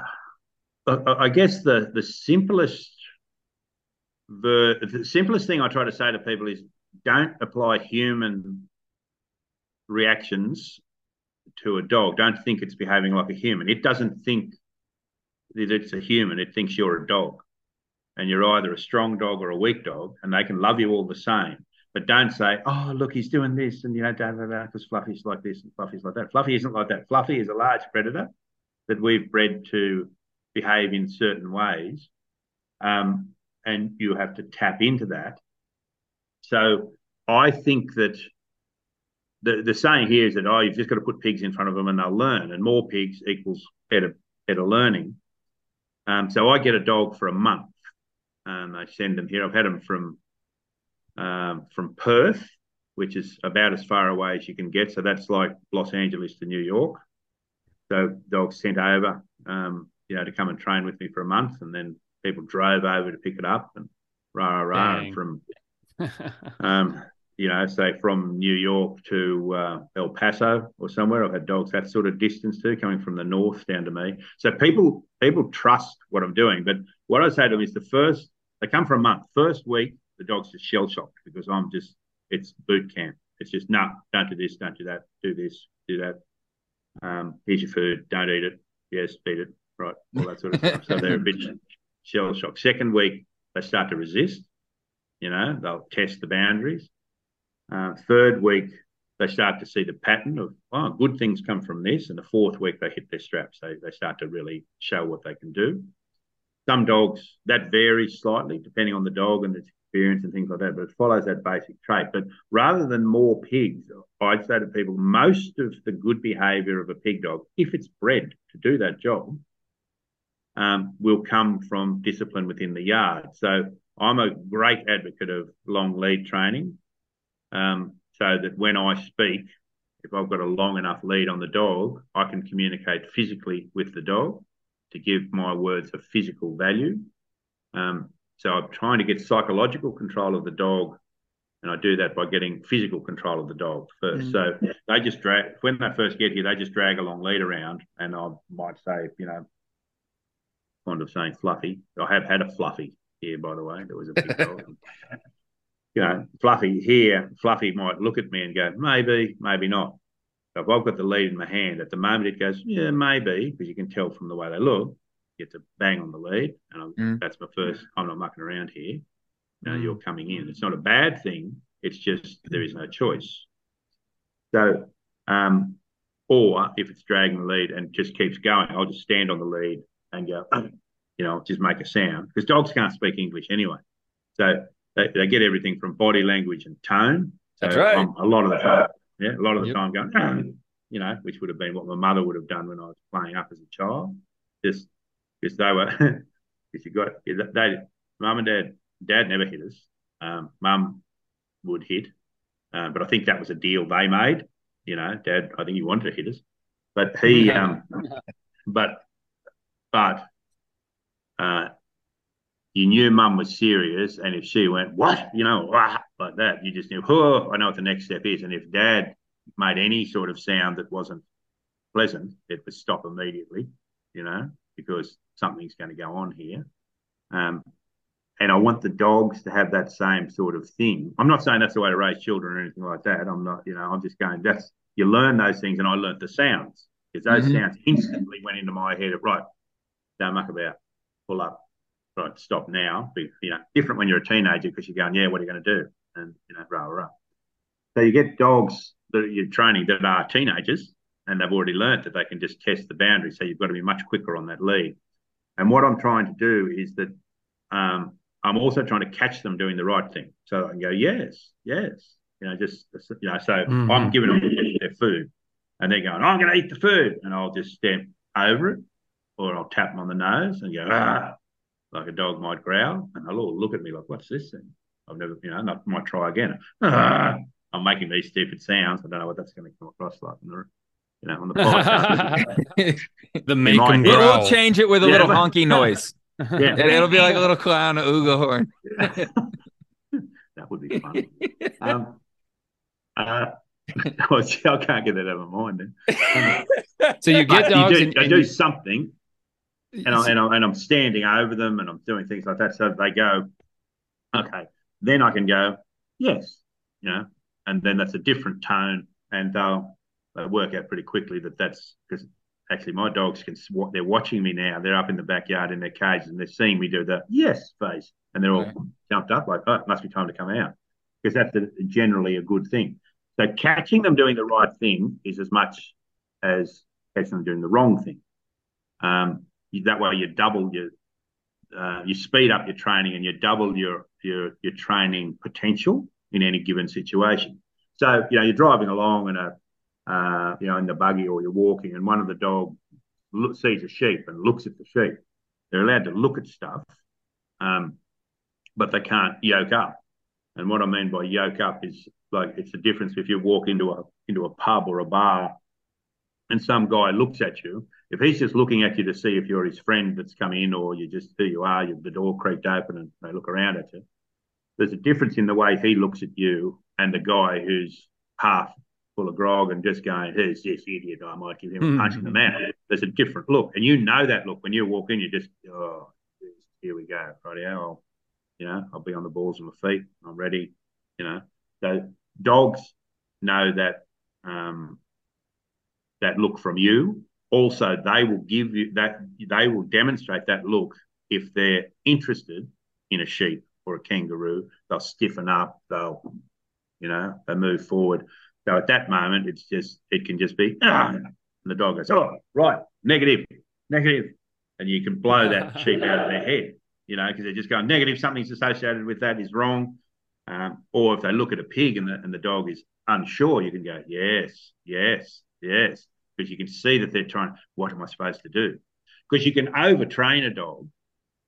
I, I guess the the simplest the the simplest thing I try to say to people is don't apply human reactions to a dog. Don't think it's behaving like a human. It doesn't think that it's a human. It thinks you're a dog, and you're either a strong dog or a weak dog, and they can love you all the same. But don't say, "Oh, look, he's doing this," and you know, da da da, because Fluffy's like this and Fluffy's like that. Fluffy isn't like that. Fluffy is a large predator that we've bred to behave in certain ways, um, and you have to tap into that. So I think that the the saying here is that oh, you've just got to put pigs in front of them and they'll learn, and more pigs equals better better learning. Um, so I get a dog for a month. Um, I send them here. I've had them from um, from Perth, which is about as far away as you can get. So that's like Los Angeles to New York. So dogs sent over, um, you know, to come and train with me for a month, and then people drove over to pick it up and rah rah rah Dang. from um, you know, say from New York to uh, El Paso or somewhere. I've had dogs that sort of distance too, coming from the north down to me. So people people trust what I'm doing. But what I say to them is the first they come for a month. First week, the dog's just shell shocked because I'm just it's boot camp. It's just no, don't do this, don't do that, do this, do that. Um, here's your food, don't eat it. Yes, eat it. Right, all that sort of stuff. So they're a bit shell shocked. Second week, they start to resist. You know, they'll test the boundaries. Uh, third week, they start to see the pattern of, oh, good things come from this. And the fourth week, they hit their straps. They, they start to really show what they can do. Some dogs, that varies slightly depending on the dog and its experience and things like that, but it follows that basic trait. But rather than more pigs, I'd say to people, most of the good behavior of a pig dog, if it's bred to do that job, um, will come from discipline within the yard. So I'm a great advocate of long lead training um, so that when I speak, if I've got a long enough lead on the dog, I can communicate physically with the dog to give my words a physical value. Um, so I'm trying to get psychological control of the dog And I do that by getting physical control of the dog first. Mm. So they just drag, when they first get here, they just drag a long lead around. And I might say, you know, kind of saying fluffy. I have had a fluffy here, by the way. There was a big dog. you know, Fluffy here, Fluffy might look at me and go, maybe, maybe not. So if I've got the lead in my hand, at the moment it goes, yeah, maybe, because you can tell from the way they look. You get to bang on the lead, and mm. that's my first. I'm not mucking around here. Now mm. you're coming in. It's not a bad thing. It's just there is no choice. So, um, or if it's dragging the lead and just keeps going, I'll just stand on the lead and go, you know, just make a sound because dogs can't speak English anyway. So they, they get everything from body language and tone. So That's right. a lot of the time, yeah, a lot of the yep. time going, you know, which would have been what my mother would have done when I was playing up as a child. Just because they were, because you got they, mum and dad, dad never hit us. Um, mum would hit, uh, but I think that was a deal they made. You know, dad, I think he wanted to hit us, but he, um, but, but, uh, you knew mum was serious, and if she went, what, you know, like that, you just knew, oh, I know what the next step is. And if dad made any sort of sound that wasn't pleasant, it would stop immediately, you know, because something's going to go on here. Um, and I want the dogs to have that same sort of thing. I'm not saying that's the way to raise children or anything like that. I'm not, you know, I'm just going, that's, you learn those things, and I learned the sounds because those mm-hmm. sounds instantly went into my head of, right, don't muck about, pull up, right, stop now. But, you know, different when you're a teenager because you're going, yeah, what are you going to do? And, you know, rah, rah. So you get dogs that you're training that are teenagers and they've already learned that they can just test the boundary. So you've got to be much quicker on that lead. And what I'm trying to do is that um, I'm also trying to catch them doing the right thing. So I can go, yes, yes. You know, just, you know, so mm-hmm. I'm giving them their food and they're going, I'm going to eat the food. And I'll just stamp over it or I'll tap them on the nose and go, ah, like a dog might growl, and they'll all look at me like, "What's this thing?" I've never, you know, and I might try again. I'm making these stupid sounds. I don't know what that's going to come across like. The, you know, on the podcast. the make them growl. It will change it with a yeah, little honky noise. yeah, and it'll be like a little clown ooga horn. that would be fun. um, uh, well, see, I can't get that out of my mind. Then. so you get dogs. You do, and, and do you... something, and, I, and, I, and I'm standing over them and I'm doing things like that. So they go, okay, then I can go, yes, you know, and then that's a different tone, and they'll, they work out pretty quickly that that's because actually my dogs can they're watching me now. They're up in the backyard in their cages and they're seeing me do the yes face, and they're all jumped up like, oh, it must be time to come out because that's a, generally a good thing. So catching them doing the right thing is as much as catching them doing the wrong thing. Um, that way you double your uh, you speed up your training and you double your your your training potential in any given situation. So you know you're driving along in a uh, you know in the buggy or you're walking and one of the dog look, sees a sheep and looks at the sheep. They're allowed to look at stuff, um, but they can't yoke up. And what I mean by yoke up is like it's the difference if you walk into a into a pub or a bar and some guy looks at you if he's just looking at you to see if you're his friend that's come in or you just who you are, you, the door creaked open and they look around at you. There's a difference in the way he looks at you and the guy who's half full of grog and just going, who's this idiot? I might give him a punch in the mouth. There's a different look. And you know that look. When you walk in, you just, oh, here we go. Right I'll, you know, I'll be on the balls of my feet. I'm ready. You know, so dogs know that um, that look from you. Also they will give you that they will demonstrate that look if they're interested in a sheep or a kangaroo. They'll stiffen up they'll you know they move forward. So at that moment it's just it can just be ah, and the dog goes oh right negative negative. And you can blow that sheep out of their head you know because they're just going negative something's associated with that is wrong. Um, or if they look at a pig and the, and the dog is unsure you can go yes yes yes because you can see that they're trying, what am I supposed to do? Because you can overtrain a dog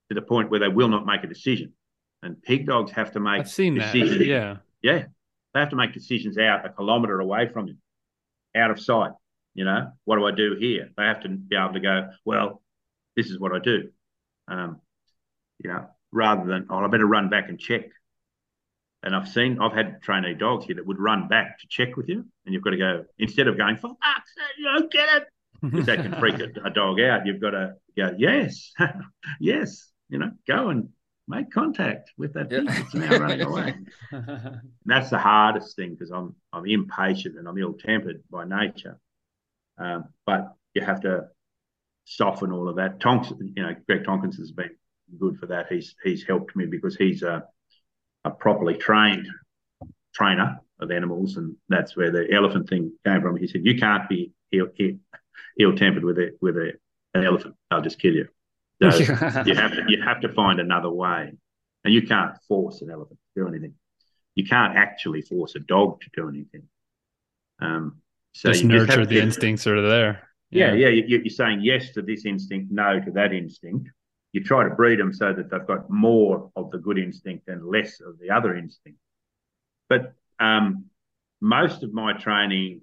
to the point where they will not make a decision. And pig dogs have to make I've seen decisions. That. Yeah. Yeah. They have to make decisions out a kilometre away from you, out of sight. You know, what do I do here? They have to be able to go, well, this is what I do. Um, you know, rather than, oh, I better run back and check. And I've seen, I've had trainee dogs here that would run back to check with you, and you've got to go instead of going, "For fuck's sake, you don't get it," because that can freak a, a dog out. You've got to go, "Yes, yes," you know, go and make contact with that thing that's now running away. And that's the hardest thing because I'm I'm impatient and I'm ill tempered by nature. Um, but you have to soften all of that. Tonks, you know, Greg Tonkins has been good for that. He's he's helped me because he's a a properly trained trainer of animals, and that's where the elephant thing came from. He said, "You can't be ill, ill tempered with it with a, an elephant; I'll just kill you." So you have to you have to find another way, and you can't force an elephant to do anything. You can't actually force a dog to do anything. Um, so just nurture just the instincts are there. Yeah, yeah. yeah. You're saying yes to this instinct, no to that instinct. You try to breed them so that they've got more of the good instinct and less of the other instinct. But um, most of my training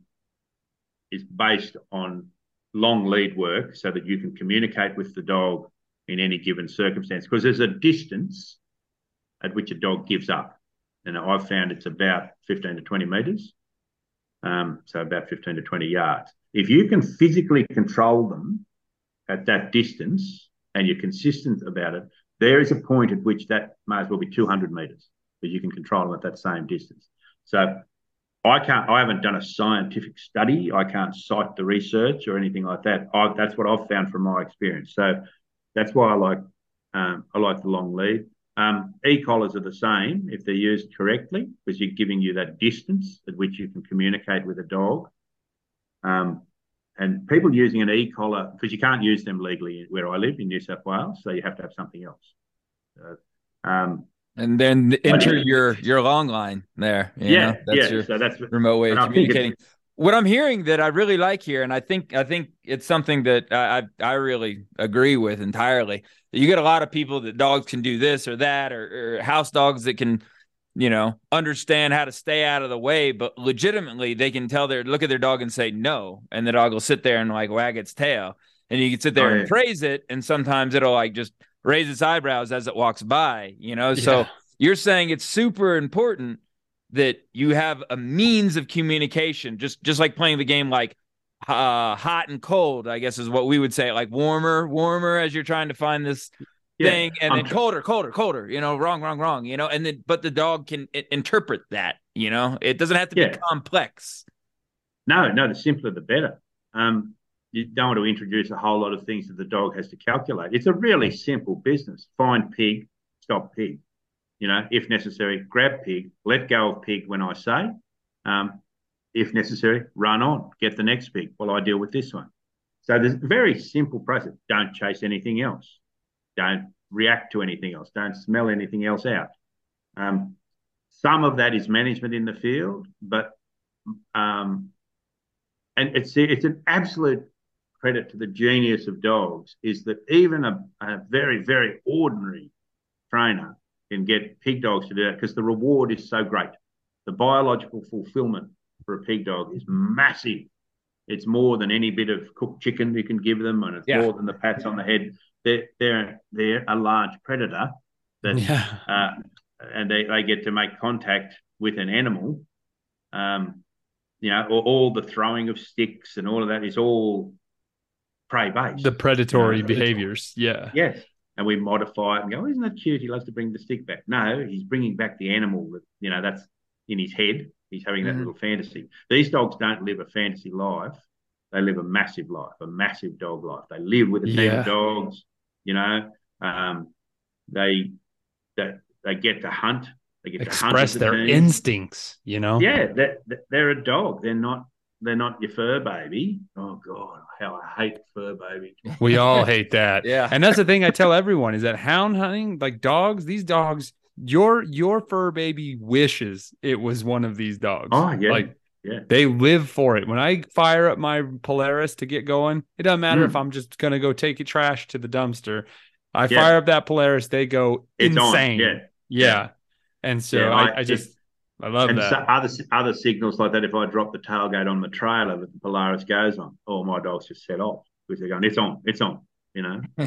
is based on long lead work so that you can communicate with the dog in any given circumstance because there's a distance at which a dog gives up. And I've found it's about 15 to 20 metres, um, so about 15 to 20 yards. If you can physically control them at that distance and you're consistent about it, there is a point at which that may as well be 200 metres, but you can control them at that same distance. So I can't. I haven't done a scientific study. I can't cite the research or anything like that. I, that's what I've found from my experience. So that's why I like um, I like the long lead. Um, e-collars are the same if they're used correctly because you're giving you that distance at which you can communicate with a dog. Um, and people using an e-collar because you can't use them legally where I live in New South Wales, so you have to have something else. So, um, and then enter your your long line there. yeah, know? that's yeah. Your so that's remote way of communicating what I'm hearing that I really like here, and I think I think it's something that I I really agree with entirely. You get a lot of people that dogs can do this or that, or, or house dogs that can, you know, understand how to stay out of the way, but legitimately they can tell their look at their dog and say no, and the dog will sit there and like wag its tail, and you can sit there oh, yeah. and praise it, and sometimes it'll like just raise its eyebrows as it walks by, you know. Yeah. So you're saying it's super important that you have a means of communication, just just like playing the game like uh, hot and cold, I guess is what we would say, like warmer, warmer as you're trying to find this yeah, thing, and I'm then colder, colder, colder. You know, wrong, wrong, wrong. You know, and then but the dog can interpret that. You know, it doesn't have to yeah. be complex. No, no, the simpler the better. Um, you don't want to introduce a whole lot of things that the dog has to calculate. It's a really simple business. Find pig, stop pig you know, if necessary, grab pig, let go of pig when I say. Um, if necessary, run on, get the next pig while I deal with this one. So there's a very simple process. Don't chase anything else. Don't react to anything else. Don't smell anything else out. Um, some of that is management in the field, but um, and it's it's an absolute credit to the genius of dogs is that even a, a very very ordinary trainer can get pig dogs to do that because the reward is so great. The biological fulfillment for a pig dog is massive. It's more than any bit of cooked chicken you can give them, and it's yeah. more than the pats on the head. They're they're they're a large predator that yeah. uh, and they, they get to make contact with an animal. Um, you know, all, all the throwing of sticks and all of that is all prey based. The predatory you know, behaviors. Yeah. Yes and we modify it and go, oh, isn't that cute? He loves to bring the stick back. No, he's bringing back the animal that, you know, that's in his head. He's having that mm-hmm. little fantasy. These dogs don't live a fantasy life. They live a massive life, a massive dog life. They live with a team yeah. of dogs, you know. Um, they, they they get to hunt. They get express to hunt their instincts, you know. Yeah, they're, they're a dog. They're not they're not your fur baby. Oh God, how I hate fur baby. We all hate that. yeah. And that's the thing I tell everyone is that hound hunting, like dogs, these dogs, your your fur baby wishes it was one of these dogs. Oh yeah. Like yeah. They live for it. When I fire up my Polaris to get going, it doesn't matter mm. if I'm just gonna go take trash to the dumpster. I yeah. fire up that Polaris, they go it's insane. Yeah. yeah. And so yeah, I, I, I just I love and that. So other other signals like that. If I drop the tailgate on the trailer that the Polaris goes on, all my dogs just set off because they're going, "It's on, it's on." You know,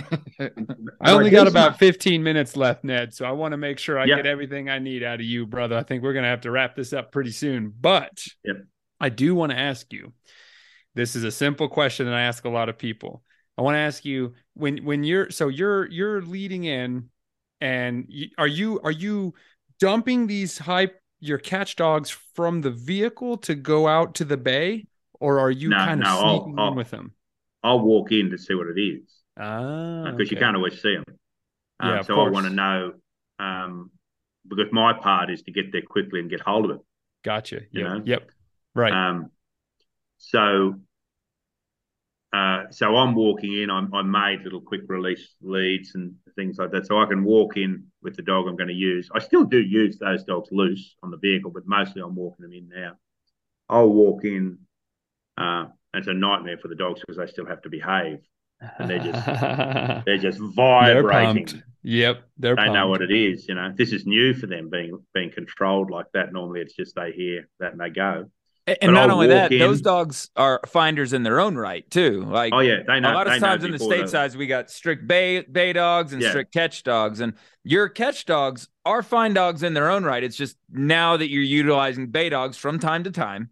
I only got about 15 minutes left, Ned. So I want to make sure I get everything I need out of you, brother. I think we're going to have to wrap this up pretty soon. But. I do want to ask you this is a simple question that I ask a lot of people. I want to ask you when when you're so you're you're leading in and you, are you are you dumping these high your catch dogs from the vehicle to go out to the bay or are you No, kind of no, I'll- sneaking I'll- in with them? I'll walk in to see what it is Ah, because you can't always see them. Um, Yeah, so I want to know um, because my part is to get there quickly and get hold of it. Gotcha. know? Yep. Right. Um, so, uh, so I'm walking in. I'm, I made little quick release leads and things like that, so I can walk in with the dog I'm going to use. I still do use those dogs loose on the vehicle, but mostly I'm walking them in now. I'll walk in. Uh, it's a nightmare for the dogs because they still have to behave. And they're just- They're just They're vibrating. Yep. They're they pumped. know what it is. You know, this is new for them being being controlled like that. Normally, it's just they hear that and they go. And But not I'll only walk that, those dogs are finders in their own right too. Like Oh yeah, they know. a lot of times in the before state sides, we got strict bay bay dogs and Yeah. strict catch dogs, and your catch dogs are fine dogs in their own right. It's just now that you're utilizing bay dogs from time to time,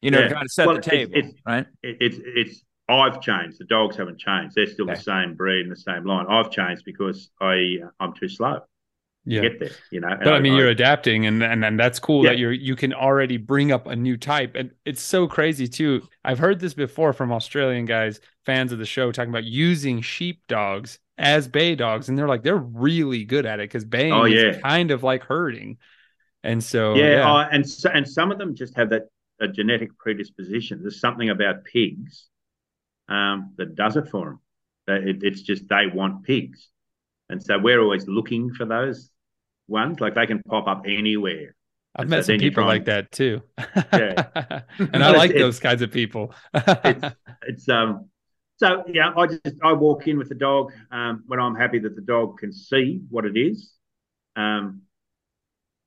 you know, Yeah. to kind of set Well, the table, it's- right? it's it's I've changed. The dogs haven't changed. They're still Okay. the same breed and the same line. I've changed because I uh, I'm too slow Yeah. to get there. You know, But I mean, you're adapting, and and, and that's cool Yeah. that you're you can already bring up a new type, and it's so crazy too. I've heard this before from Australian guys, fans of the show, talking about using sheep dogs as bay dogs, and they're like they're really good at it because baying Oh, is kind of like herding, and so yeah, yeah, I- and so, and some of them just have that a genetic predisposition. There's something about pigs um, that does it for them. It, it's just they want pigs, and so we're always looking for those ones. Like they can pop up anywhere. I've and met so some people like and- that too. Yeah. and I like those kinds of people. it's it's um so yeah i just i walk in with the dog um when i'm happy that the dog can see what it is um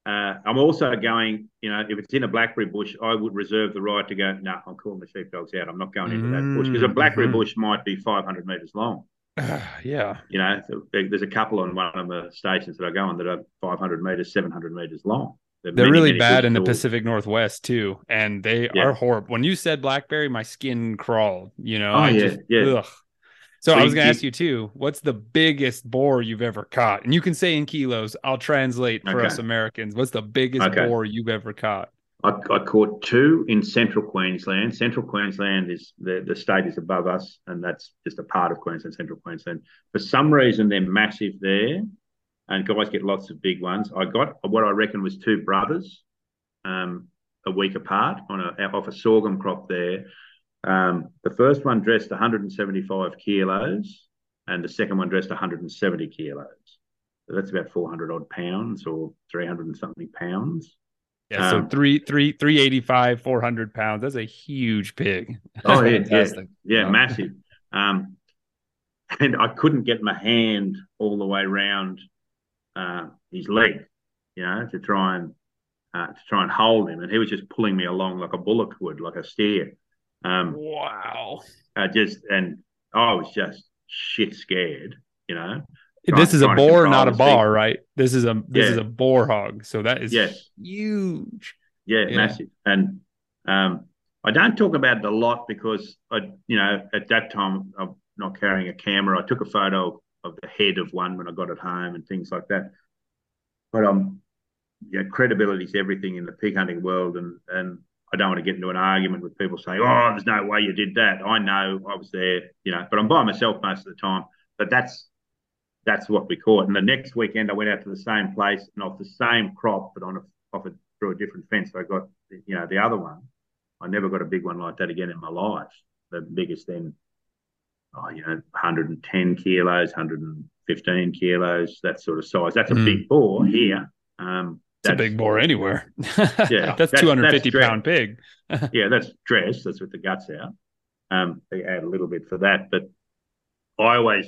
uh, I'm also going, you know, if it's in a blackberry bush, I would reserve the right to go, no, I'm calling the sheepdogs out. I'm not going into that bush because a blackberry Mhm. bush might be 500 metres long. yeah, You know, there's a couple on one of the stations that I go on that are 500 metres, 700 metres long. They're They're many, really many bad in the. Pacific Northwest too, and they Yeah. are horrible. When you said blackberry, my skin crawled. You know, Oh, I yeah, just, yeah. ugh. So, So I was going to ask you too. What's the biggest boar you've ever caught? And you can say in kilos. I'll translate for Okay. us Americans. What's the biggest Okay. boar you've ever caught? I, I caught two in central Queensland. Central Queensland is the, the state is above us, and that's just a part of Queensland, central Queensland. For some reason, they're massive there, and guys get lots of big ones. I got what I reckon was two brothers, um, a week apart on a off a sorghum crop there. Um, the first one dressed 175 kilos, and the second one dressed 170 kilos. So that's about 400 odd pounds or 300 and something pounds. Yeah, so Um, three, three, three eighty five, four hundred pounds. That's a huge pig. Oh yeah, yeah, Fantastic. yeah, Yeah. massive. Um, and I couldn't get my hand all the way round uh, his leg, you know, to try and uh, to try and hold him, and he was just pulling me along like a bullock would, like a steer. Um, Wow. I just and I was just shit scared, you know. this is a boar, not a bar, speed. right? This is a this Yeah. is a boar hog. So that is Yes. huge. Yeah, Yeah. massive. And um, I don't talk about it a lot because I, you know, at that time I'm not carrying a camera. I took a photo of the head of one when I got it home and things like that. But um, yeah, credibility is everything in the pig hunting world, and and I don't want to get into an argument with people saying, "Oh, there's no way you did that." I know I was there, you know, but I'm by myself most of the time. But that's that's what we caught. And the next weekend, I went out to the same place and off the same crop, but on a off a through a different fence. I got you know the other one. I never got a big one like that again in my life. The biggest then, oh you know, 110 kilos, 115 kilos, that sort of size. That's a Mm. big boar here. Um, It's a big boar anywhere. Yeah, that's that's- two hundred fifty that's pound pig. yeah, that's dressed. That's with the guts out. Um, they add a little bit for that, but I always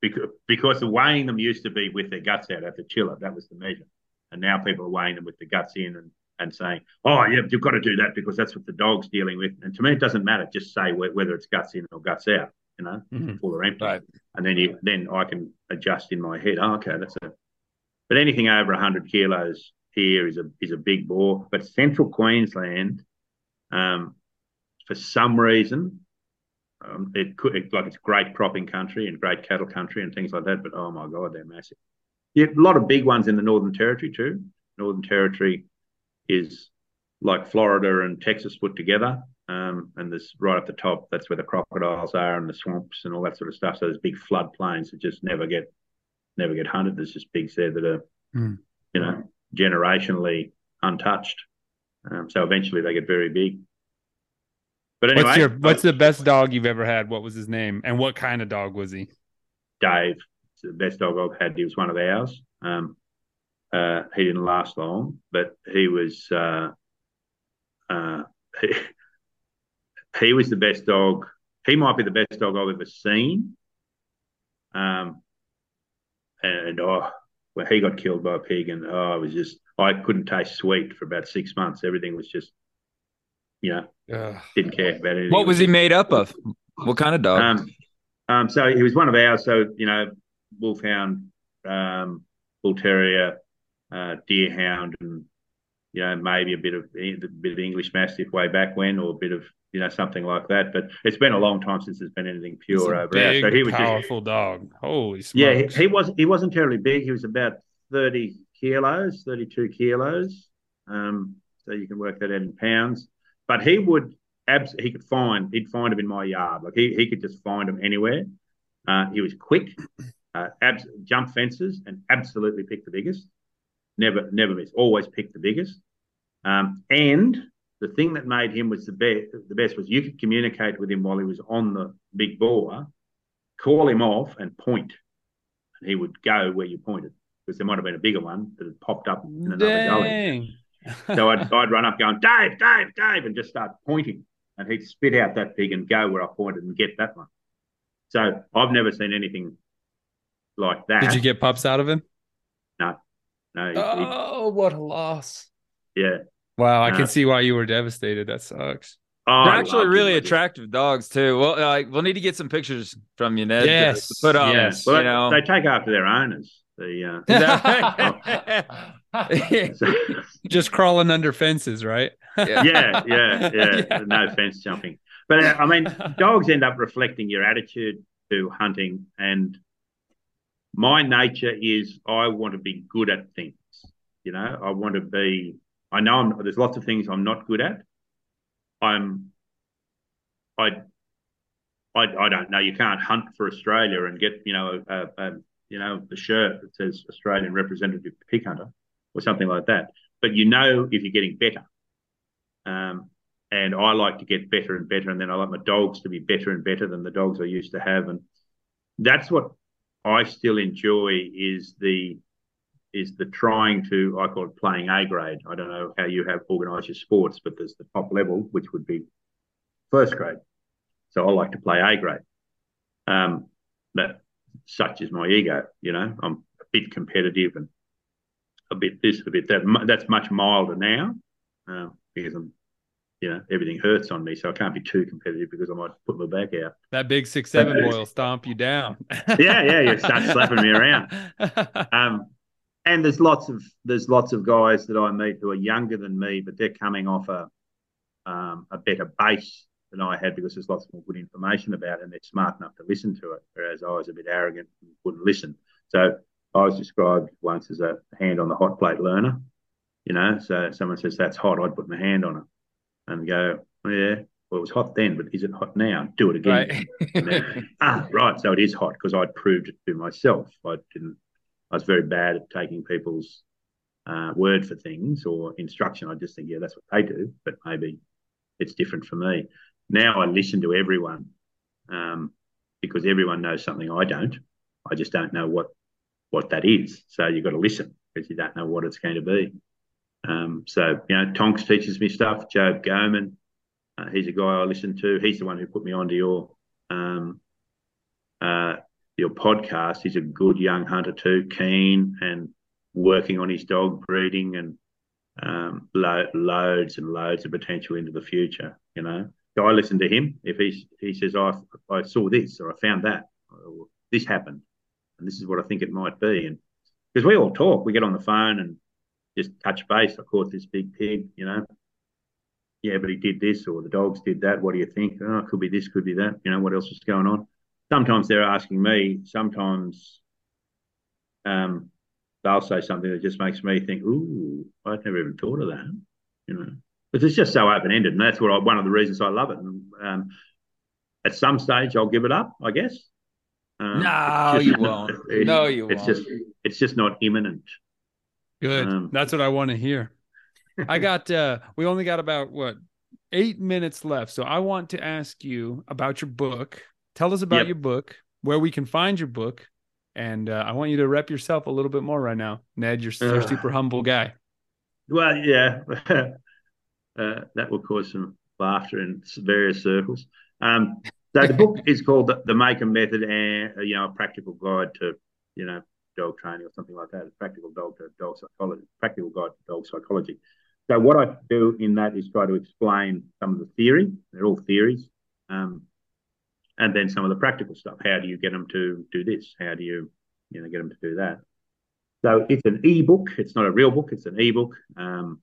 because because the weighing them used to be with their guts out at the chiller. That was the measure, and now people are weighing them with the guts in and and saying, "Oh, yeah, you've got to do that because that's what the dog's dealing with." And to me, it doesn't matter. Just say wh- whether it's guts in or guts out. You know, Mhm. full or empty. Right. and then you then I can adjust in my head. Oh, okay, that's a. But anything over hundred kilos here is a is a big boar. But Central Queensland, um, for some reason, um, it could it, like it's great cropping country and great cattle country and things like that. But oh my god, they're massive. Yeah, a lot of big ones in the Northern Territory too. Northern Territory is like Florida and Texas put together. Um, and this right at the top, that's where the crocodiles are and the swamps and all that sort of stuff. So there's big flood plains that just never get never get hunted. There's just pigs there that are, Mm. you know, generationally untouched. Um, so eventually they get very big. But anyway, what's your what's the best dog you've ever had? What was his name? And what kind of dog was he? Dave? It's the best dog I've had. He was one of ours. Um, uh, he didn't last long, but he was uh, uh, he, he was the best dog. He might be the best dog I've ever seen. Um, and oh, well, he got killed by a pig, and oh, it was just I couldn't taste sweet for about six months. Everything was just, you know, Ugh. didn't care about anything. What was he made up of? What kind of dog? Um, um, so he was one of ours. So you know, wolfhound, um, bull terrier, uh, deerhound, and you know maybe a bit of a bit of English mastiff way back when, or a bit of you know something like that. But it's been a long time since there's been anything pure over there. big, So he was just powerful dog. Holy smokes! yeah, he, he was he wasn't terribly big. He was about thirty kilos, thirty two kilos. Um, so you can work that out in pounds. But he would abs he could find he'd find him in my yard. Like he he could just find him anywhere. Uh, he was quick, uh, abs- jump fences, and absolutely pick the biggest. Never never miss. Always pick the biggest. Um, and the thing that made him was the best. The best was you could communicate with him while he was on the big boar, call him off, and point and he would go where you pointed because there might have been a bigger one that had popped up in another gully. So I'd, I'd run up going, Dave, Dave, Dave, and just start pointing. And he'd spit out that pig and go where I pointed and get that one. So I've never seen anything like that. Did you get pups out of him? No. he- he- Oh, what a loss! yeah. Wow, I Uh, can see why you were devastated. That sucks. Oh, They're actually really I attractive dogs too. Well, like we'll need to get some pictures from you, Ned. Yes, to put up. yes. Well, you know. they take after their owners. The uh, so- Just crawling under fences, right? Yeah. yeah, yeah, yeah, No fence jumping. But uh, I mean, dogs end up reflecting your attitude to hunting. And my nature is I want to be good at things. You know, I want to be, I know I'm, there's lots of things I'm not good at. I'm, I, I, I don't know. You can't hunt for Australia and get, you know, a, a, you know, the shirt that says Australian representative pig hunter or something like that. But you know if you're getting better. Um, and I like to get better and better, and then I like my dogs to be better and better than the dogs I used to have, and that's what I still enjoy is the is the trying to I call it playing A grade. I don't know how you have organised your sports, but there's the top level, which would be first grade. So I like to play A grade. Um, but such is my ego, you know. I'm a bit competitive and a bit this, a bit that. That's much milder now uh, because I'm, you know, everything hurts on me, so I can't be too competitive because I might put my back out. That big six seven boy will stomp you down. Yeah, yeah, you start slapping me around. Um, and there's lots of there's lots of guys that I meet who are younger than me, but they're coming off a um, a better base than I had because there's lots more good information about it, and they're smart enough to listen to it. Whereas I was a bit arrogant and wouldn't listen. So I was described once as a hand on the hot plate learner. You know, so someone says that's hot, I'd put my hand on it and go, oh, yeah, well it was hot then, but is it hot now? Do it again. Right. ah, right. So it is hot because I'd proved it to myself. I didn't. I was very bad at taking people's uh, word for things or instruction. I just think, yeah, that's what they do, but maybe it's different for me. Now I listen to everyone um, because everyone knows something I don't. I just don't know what what that is. So you've got to listen because you don't know what it's going to be. Um, so you know, Tonks teaches me stuff. Joe Goman, uh, he's a guy I listen to. He's the one who put me onto your um, uh, your podcast. He's a good young hunter too, keen and working on his dog breeding and um, lo- loads and loads of potential into the future. You know, so I listen to him. If he he says I I saw this or I found that, or this happened, and this is what I think it might be. And because we all talk, we get on the phone and just touch base. I caught this big pig, you know. Yeah, but he did this, or the dogs did that. What do you think? Oh, it could be this, could be that. You know, what else is going on? Sometimes they're asking me. Sometimes um, they'll say something that just makes me think, "Ooh, I'd never even thought of that." You know, but it's just so open ended, and that's what I, one of the reasons I love it. And um, at some stage, I'll give it up, I guess. Um, no, just, you won't. It, no, you it's won't. just it's just not imminent. Good. Um, That's what I want to hear. I got uh we only got about what eight minutes left. So I want to ask you about your book. Tell us about yep. your book, where we can find your book, and uh, I want you to rep yourself a little bit more right now, Ned. You're, you're a super humble guy. Well, yeah, uh, that will cause some laughter in various circles. Um, so the book is called the, the Makim Method, and uh, you know, a practical guide to you know dog training or something like that. A practical dog to dog psychology, practical guide to dog psychology. So what I do in that is try to explain some of the theory. They're all theories, um, and then some of the practical stuff. How do you get them to do this? How do you, you know, get them to do that? So it's an e-book. It's not a real book. It's an e-book. Um,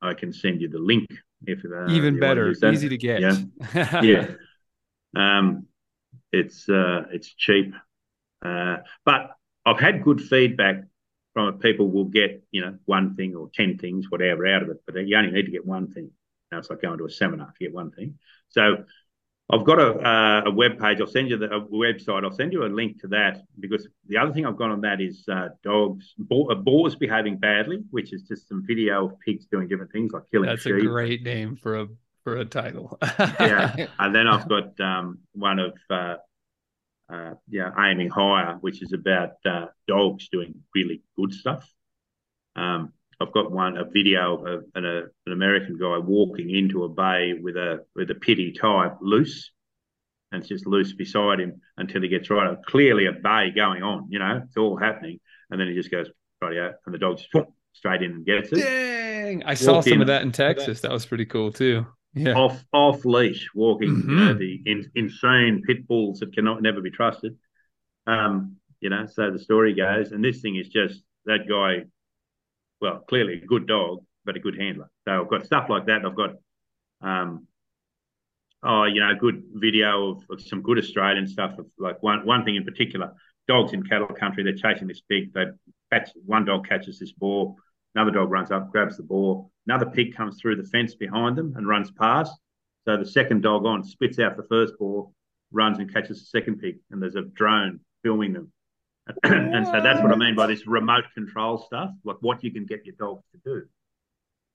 I can send you the link if uh, even better, easy to get. Yeah, yeah. Um, it's uh, it's cheap, uh, but I've had good feedback from it. People will get you know one thing or ten things, whatever, out of it, but you only need to get one thing. Now it's like going to a seminar if you get one thing. So I've got a, uh, a web page. I'll send you the website. I'll send you a link to that because the other thing I've got on that is uh, dogs, uh, boars behaving badly, which is just some video of pigs doing different things like killing That's sheep. a great name for a for a title. yeah, and then I've got um, one of uh, uh, yeah aiming higher, which is about uh, dogs doing really good stuff. Um, I've got one a video of an, a, an American guy walking into a bay with a with a pity type loose, and it's just loose beside him until he gets right. Clearly a bay going on, you know, it's all happening, and then he just goes right out, and the dog just straight in and gets it. Dang! I saw some in, of that in Texas. That was pretty cool too yeah. off off leash walking, mm-hmm. you know, the in, insane pit bulls that cannot never be trusted. Um, you know, so the story goes, and this thing is just that guy. Well, clearly a good dog, but a good handler. So I've got stuff like that. I've got, um, oh, you know, good video of, of some good Australian stuff. Of like one one thing in particular, dogs in cattle country. They're chasing this pig. They catch one dog catches this boar Another dog runs up, grabs the boar. Another pig comes through the fence behind them and runs past. So the second dog on spits out the first boar, runs and catches the second pig, and there's a drone filming them. and so that's what I mean by this remote control stuff, like what you can get your dogs to do.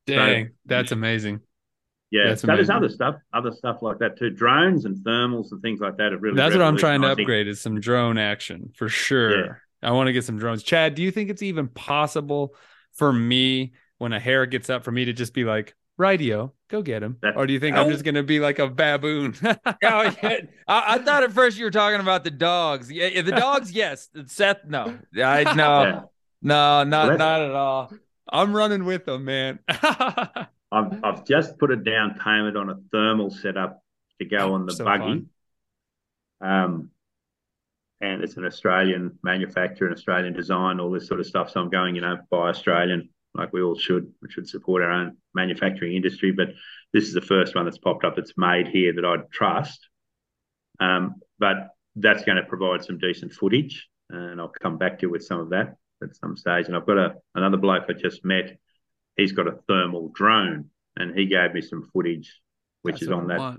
Dang, so, that's amazing. Yeah, that's so there's other stuff, other stuff like that too. Drones and thermals and things like that are really. That's what I'm trying to upgrade is some drone action for sure. Yeah. I want to get some drones. Chad, do you think it's even possible for me when a hare gets up for me to just be like, radio, go get him? Or do you think I'm just gonna be like a baboon? oh, yeah. I, I, thought at first you were talking about the dogs. Yeah, the dogs, yes. Seth, no, I no, no, not not at all. I'm running with them, man. I've I've just put a down payment on a thermal setup to go oh, on the so buggy. Fun. Um, and it's an Australian manufacturer, an Australian design, all this sort of stuff. So I'm going, you know, buy Australian, like we all should. We should support our own manufacturing industry. But this is the first one that's popped up that's made here that I'd trust. Um, but that's going to provide some decent footage, and I'll come back to you with some of that at some stage. And I've got a another bloke I just met. He's got a thermal drone, and he gave me some footage, which that's is on that.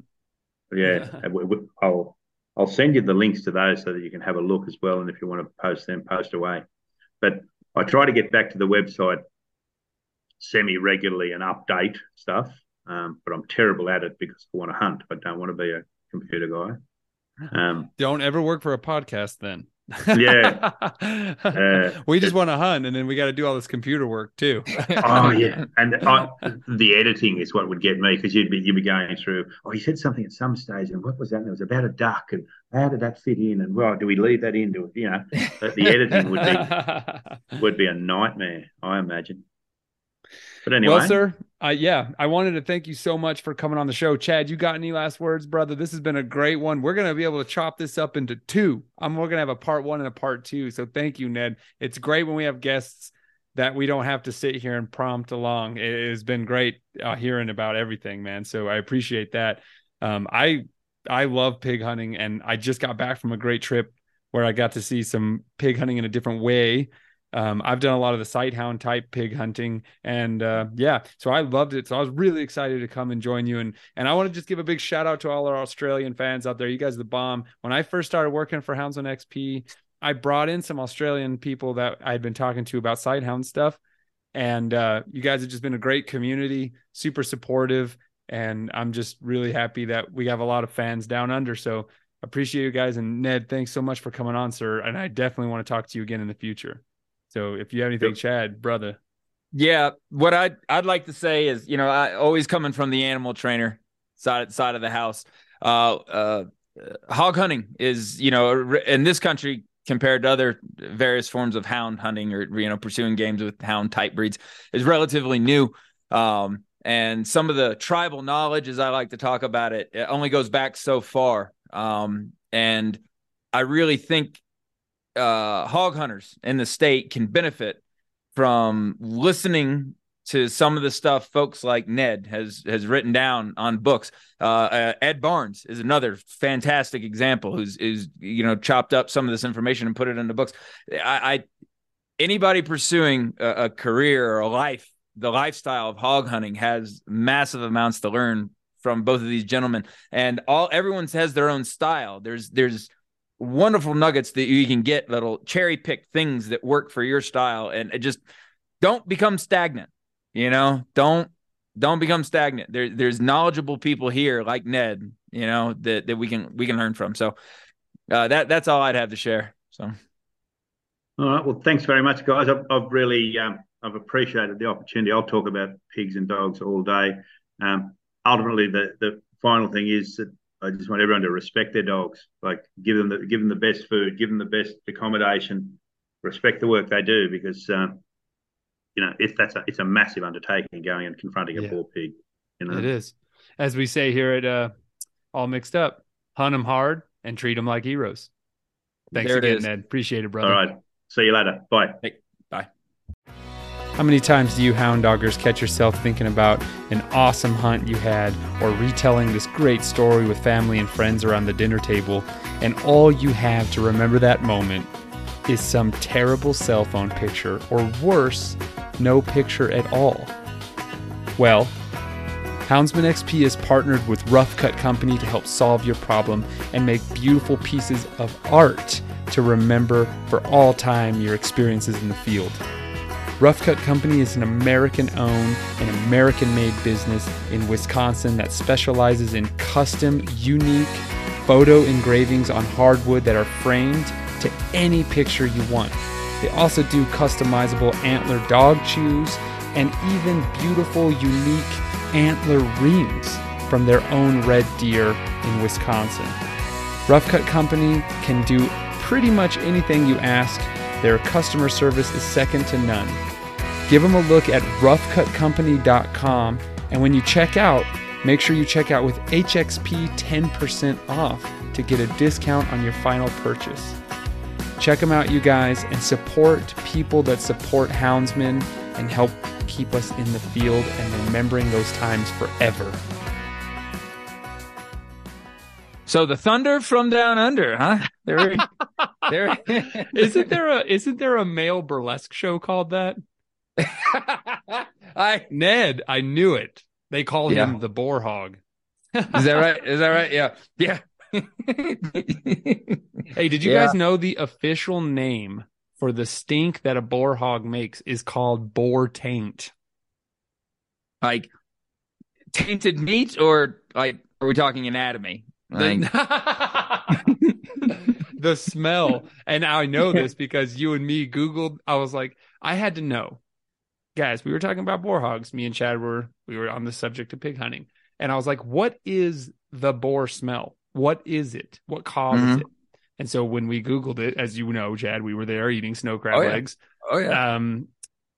Yeah, I'll I'll send you the links to those so that you can have a look as well. And if you want to post them, post away. But I try to get back to the website semi regularly and update stuff. Um, but I'm terrible at it because I want to hunt. I don't want to be a computer guy. Um, don't ever work for a podcast then. Yeah. Uh, we just want to hunt and then we got to do all this computer work too. oh yeah. And I, the editing is what would get me because you'd be, you'd be going through, oh, he said something at some stage and what was that? And it was about a duck and how did that fit in? And well, do we leave that into, you know, the editing would be, would be a nightmare, I imagine. But anyway, Well, sir, uh, yeah, I wanted to thank you so much for coming on the show. Chad, you got any last words, brother? This has been a great one. We're to be able to chop this up into two. I'm we're to have a part one and a part two. So thank you, Ned. It's great when we have guests that we don't have to sit here and prompt along. It has been great uh, hearing about everything, man. So I appreciate that. Um, I I love pig hunting, and I just got back from a great trip where I got to see some pig hunting in a different way. Um, I've done a lot of the sight hound type pig hunting, and uh, yeah, so I loved it. So I was really excited to come and join you. And and I want to just give a big shout out to all our Australian fans out there. You guys are the bomb. When I first started working for Houndsman XP, I brought in some Australian people that I had been talking to about sight hound stuff, and uh, you guys have just been a great community, super supportive, and I'm just really happy that we have a lot of fans down under. So appreciate you guys. And Ned, thanks so much for coming on, sir. And I definitely want to talk to you again in the future. So if you have anything. Chad, brother. Yeah, what I'd I'd like to say is, you know, I always coming from the animal trainer side side of the house. Uh, uh, hog hunting is, you know, in this country compared to other various forms of hound hunting or you know pursuing games with hound type breeds is relatively new. Um, and some of the tribal knowledge, as I like to talk about it, it only goes back so far. Um, and I really think uh, hog hunters in the state can benefit from listening to some of the stuff folks like Ned has has written down on books. Uh, uh, Ed Barnes is another fantastic example who's is you know chopped up some of this information and put it into books. I, I anybody pursuing a, a career or a life, the lifestyle of hog hunting has massive amounts to learn from both of these gentlemen, and all everyone has their own style. There's there's wonderful nuggets that you can get little cherry pick things that work for your style and it just don't become stagnant you know don't don't become stagnant there, there's knowledgeable people here like ned you know that, that we can we can learn from so uh, that that's all i'd have to share so All right. Well, thanks very much, guys. I've, I've really um, I've appreciated the opportunity. I'll talk about pigs and dogs all day. Um, ultimately, the the final thing is that I just want everyone to respect their dogs. Like give them the give them the best food, give them the best accommodation, respect the work they do because um, you know it's that's a it's a massive undertaking going and confronting a Yeah. poor pig. You know, It is. As we say here at uh, All Mixed Up, hunt them hard and treat them like heroes. Thanks There again, is. Ned. Appreciate it, brother. All right. See you later. Bye. How many times do you hound doggers catch yourself thinking about an awesome hunt you had or retelling this great story with family and friends around the dinner table, and all you have to remember that moment is some terrible cell phone picture, or worse, no picture at all? Well, Houndsman XP is partnered with Rough Cut Company to help solve your problem and make beautiful pieces of art to remember for all time your experiences in the field. Rough Cut Company is an American owned and American made business in Wisconsin that specializes in custom, unique photo engravings on hardwood that are framed to any picture you want. They also do customizable antler dog chews and even beautiful, unique antler rings from their own red deer in Wisconsin. Rough Cut Company can do pretty much anything you ask. Their customer service is second to none. Give them a look at roughcutcompany.com, and when you check out, make sure you check out with HXP 10% off to get a discount on your final purchase. Check them out, you guys, and support people that support houndsmen and help keep us in the field and remembering those times forever. So the thunder from down under huh there there isn't there a isn't there a male burlesque show called that? i Ned, I knew it. They call Yeah. him the boar hog. is that right is that right yeah yeah Hey, did you Yeah. guys know the official name for the stink that a boar hog makes is called boar taint? like tainted meat or like are we talking anatomy like, The, smell. And I know this because you and me Googled. I was like, I had to know. Guys, we were talking about boar hogs. Me and Chad were we were on the subject of pig hunting. And I was like, what is the boar smell? What is it? What causes Mhm. it? And so when we Googled it, as you know, Chad, we were there eating snow crab Oh, yeah. legs. oh yeah Um,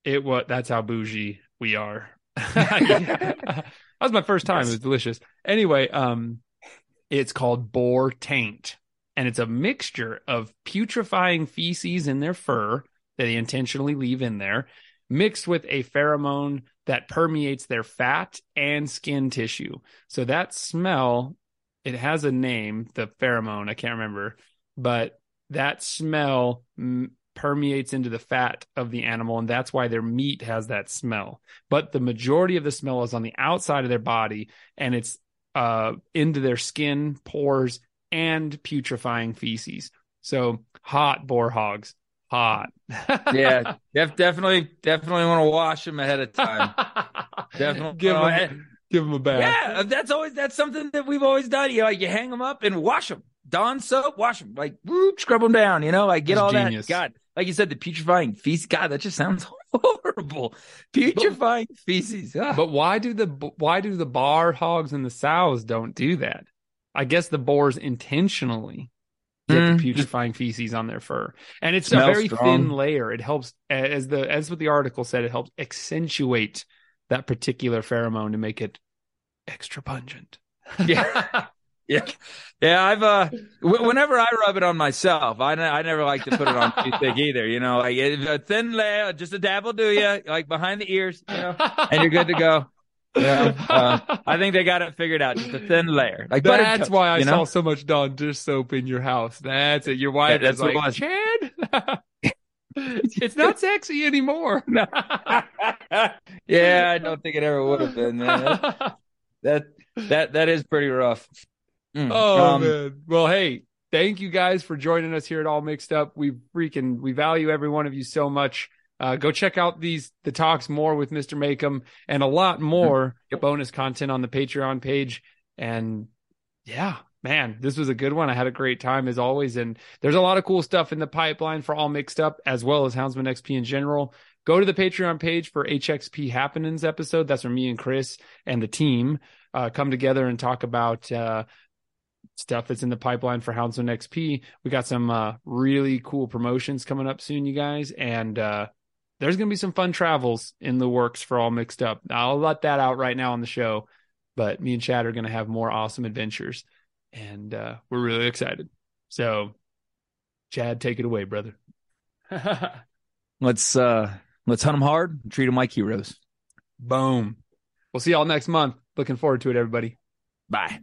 it was that's how bougie we are. that was my first time. Yes. It was delicious. Anyway, um, it's called boar taint, and it's a mixture of putrefying feces in their fur that they intentionally leave in there, mixed with a pheromone that permeates their fat and skin tissue. So that smell, it has a name, the pheromone. I can't remember, but that smell m- permeates into the fat of the animal, and that's why their meat has that smell. But the majority of the smell is on the outside of their body, and it's uh, into their skin, pores, and putrefying feces. So hot boar hogs, hot. yeah, def- definitely, definitely want to wash them ahead of time. definitely give them, give them a bath. Yeah, that's always that's something that we've always done. You know, like you hang them up and wash them. Dawn soap, wash them, like whoop, scrub them down. You know, like get all genius. that. God, like you said, the putrefying feces. God, that just sounds horrible. Putrefying but, feces. Ah. But why do the why do the boar hogs and the sows don't do that? I guess the boars intentionally get mm. the putrefying feces on their fur, and it's Smells a very strong. thin layer. It helps, as the as what the article said, it helps accentuate that particular pheromone to make it extra pungent. Yeah. Yeah, yeah. I've uh, w- whenever I rub it on myself, I, n- I never like to put it on too thick either. You know, like a thin layer, just a dab will do you, like behind the ears, you know, and you're good to go. Yeah, uh, I think they got it figured out. Just a thin layer. Like that's why I saw know? so much Dawn dish soap in your house. That's it. Your wife yeah, that's is like, Chad, it's not sexy anymore. yeah, I don't think it ever would have been. Man. That that that is pretty rough. Mm, oh um, man. Well, hey, thank you guys for joining us here at All Mixed Up. We freaking we value every one of you so much. Uh, go check out these the talks more with Mr. Makim and a lot more yep. bonus content on the Patreon page. And yeah, man, this was a good one. I had a great time as always. And there's a lot of cool stuff in the pipeline for All Mixed Up as well as Houndsman XP in general. Go to the Patreon page for HXP Happenings episode. That's where me and Chris and the team uh, come together and talk about uh, stuff that's in the pipeline for Houndsman XP. We got some uh, really cool promotions coming up soon, you guys, and uh, there's going to be some fun travels in the works for all mixed up. I'll let that out right now on the show, but me and Chad are going to have more awesome adventures, and uh, we're really excited. So, Chad, take it away, brother. let's uh let's hunt them hard, treat them like heroes. Boom. We'll see y'all next month. Looking forward to it, everybody. Bye.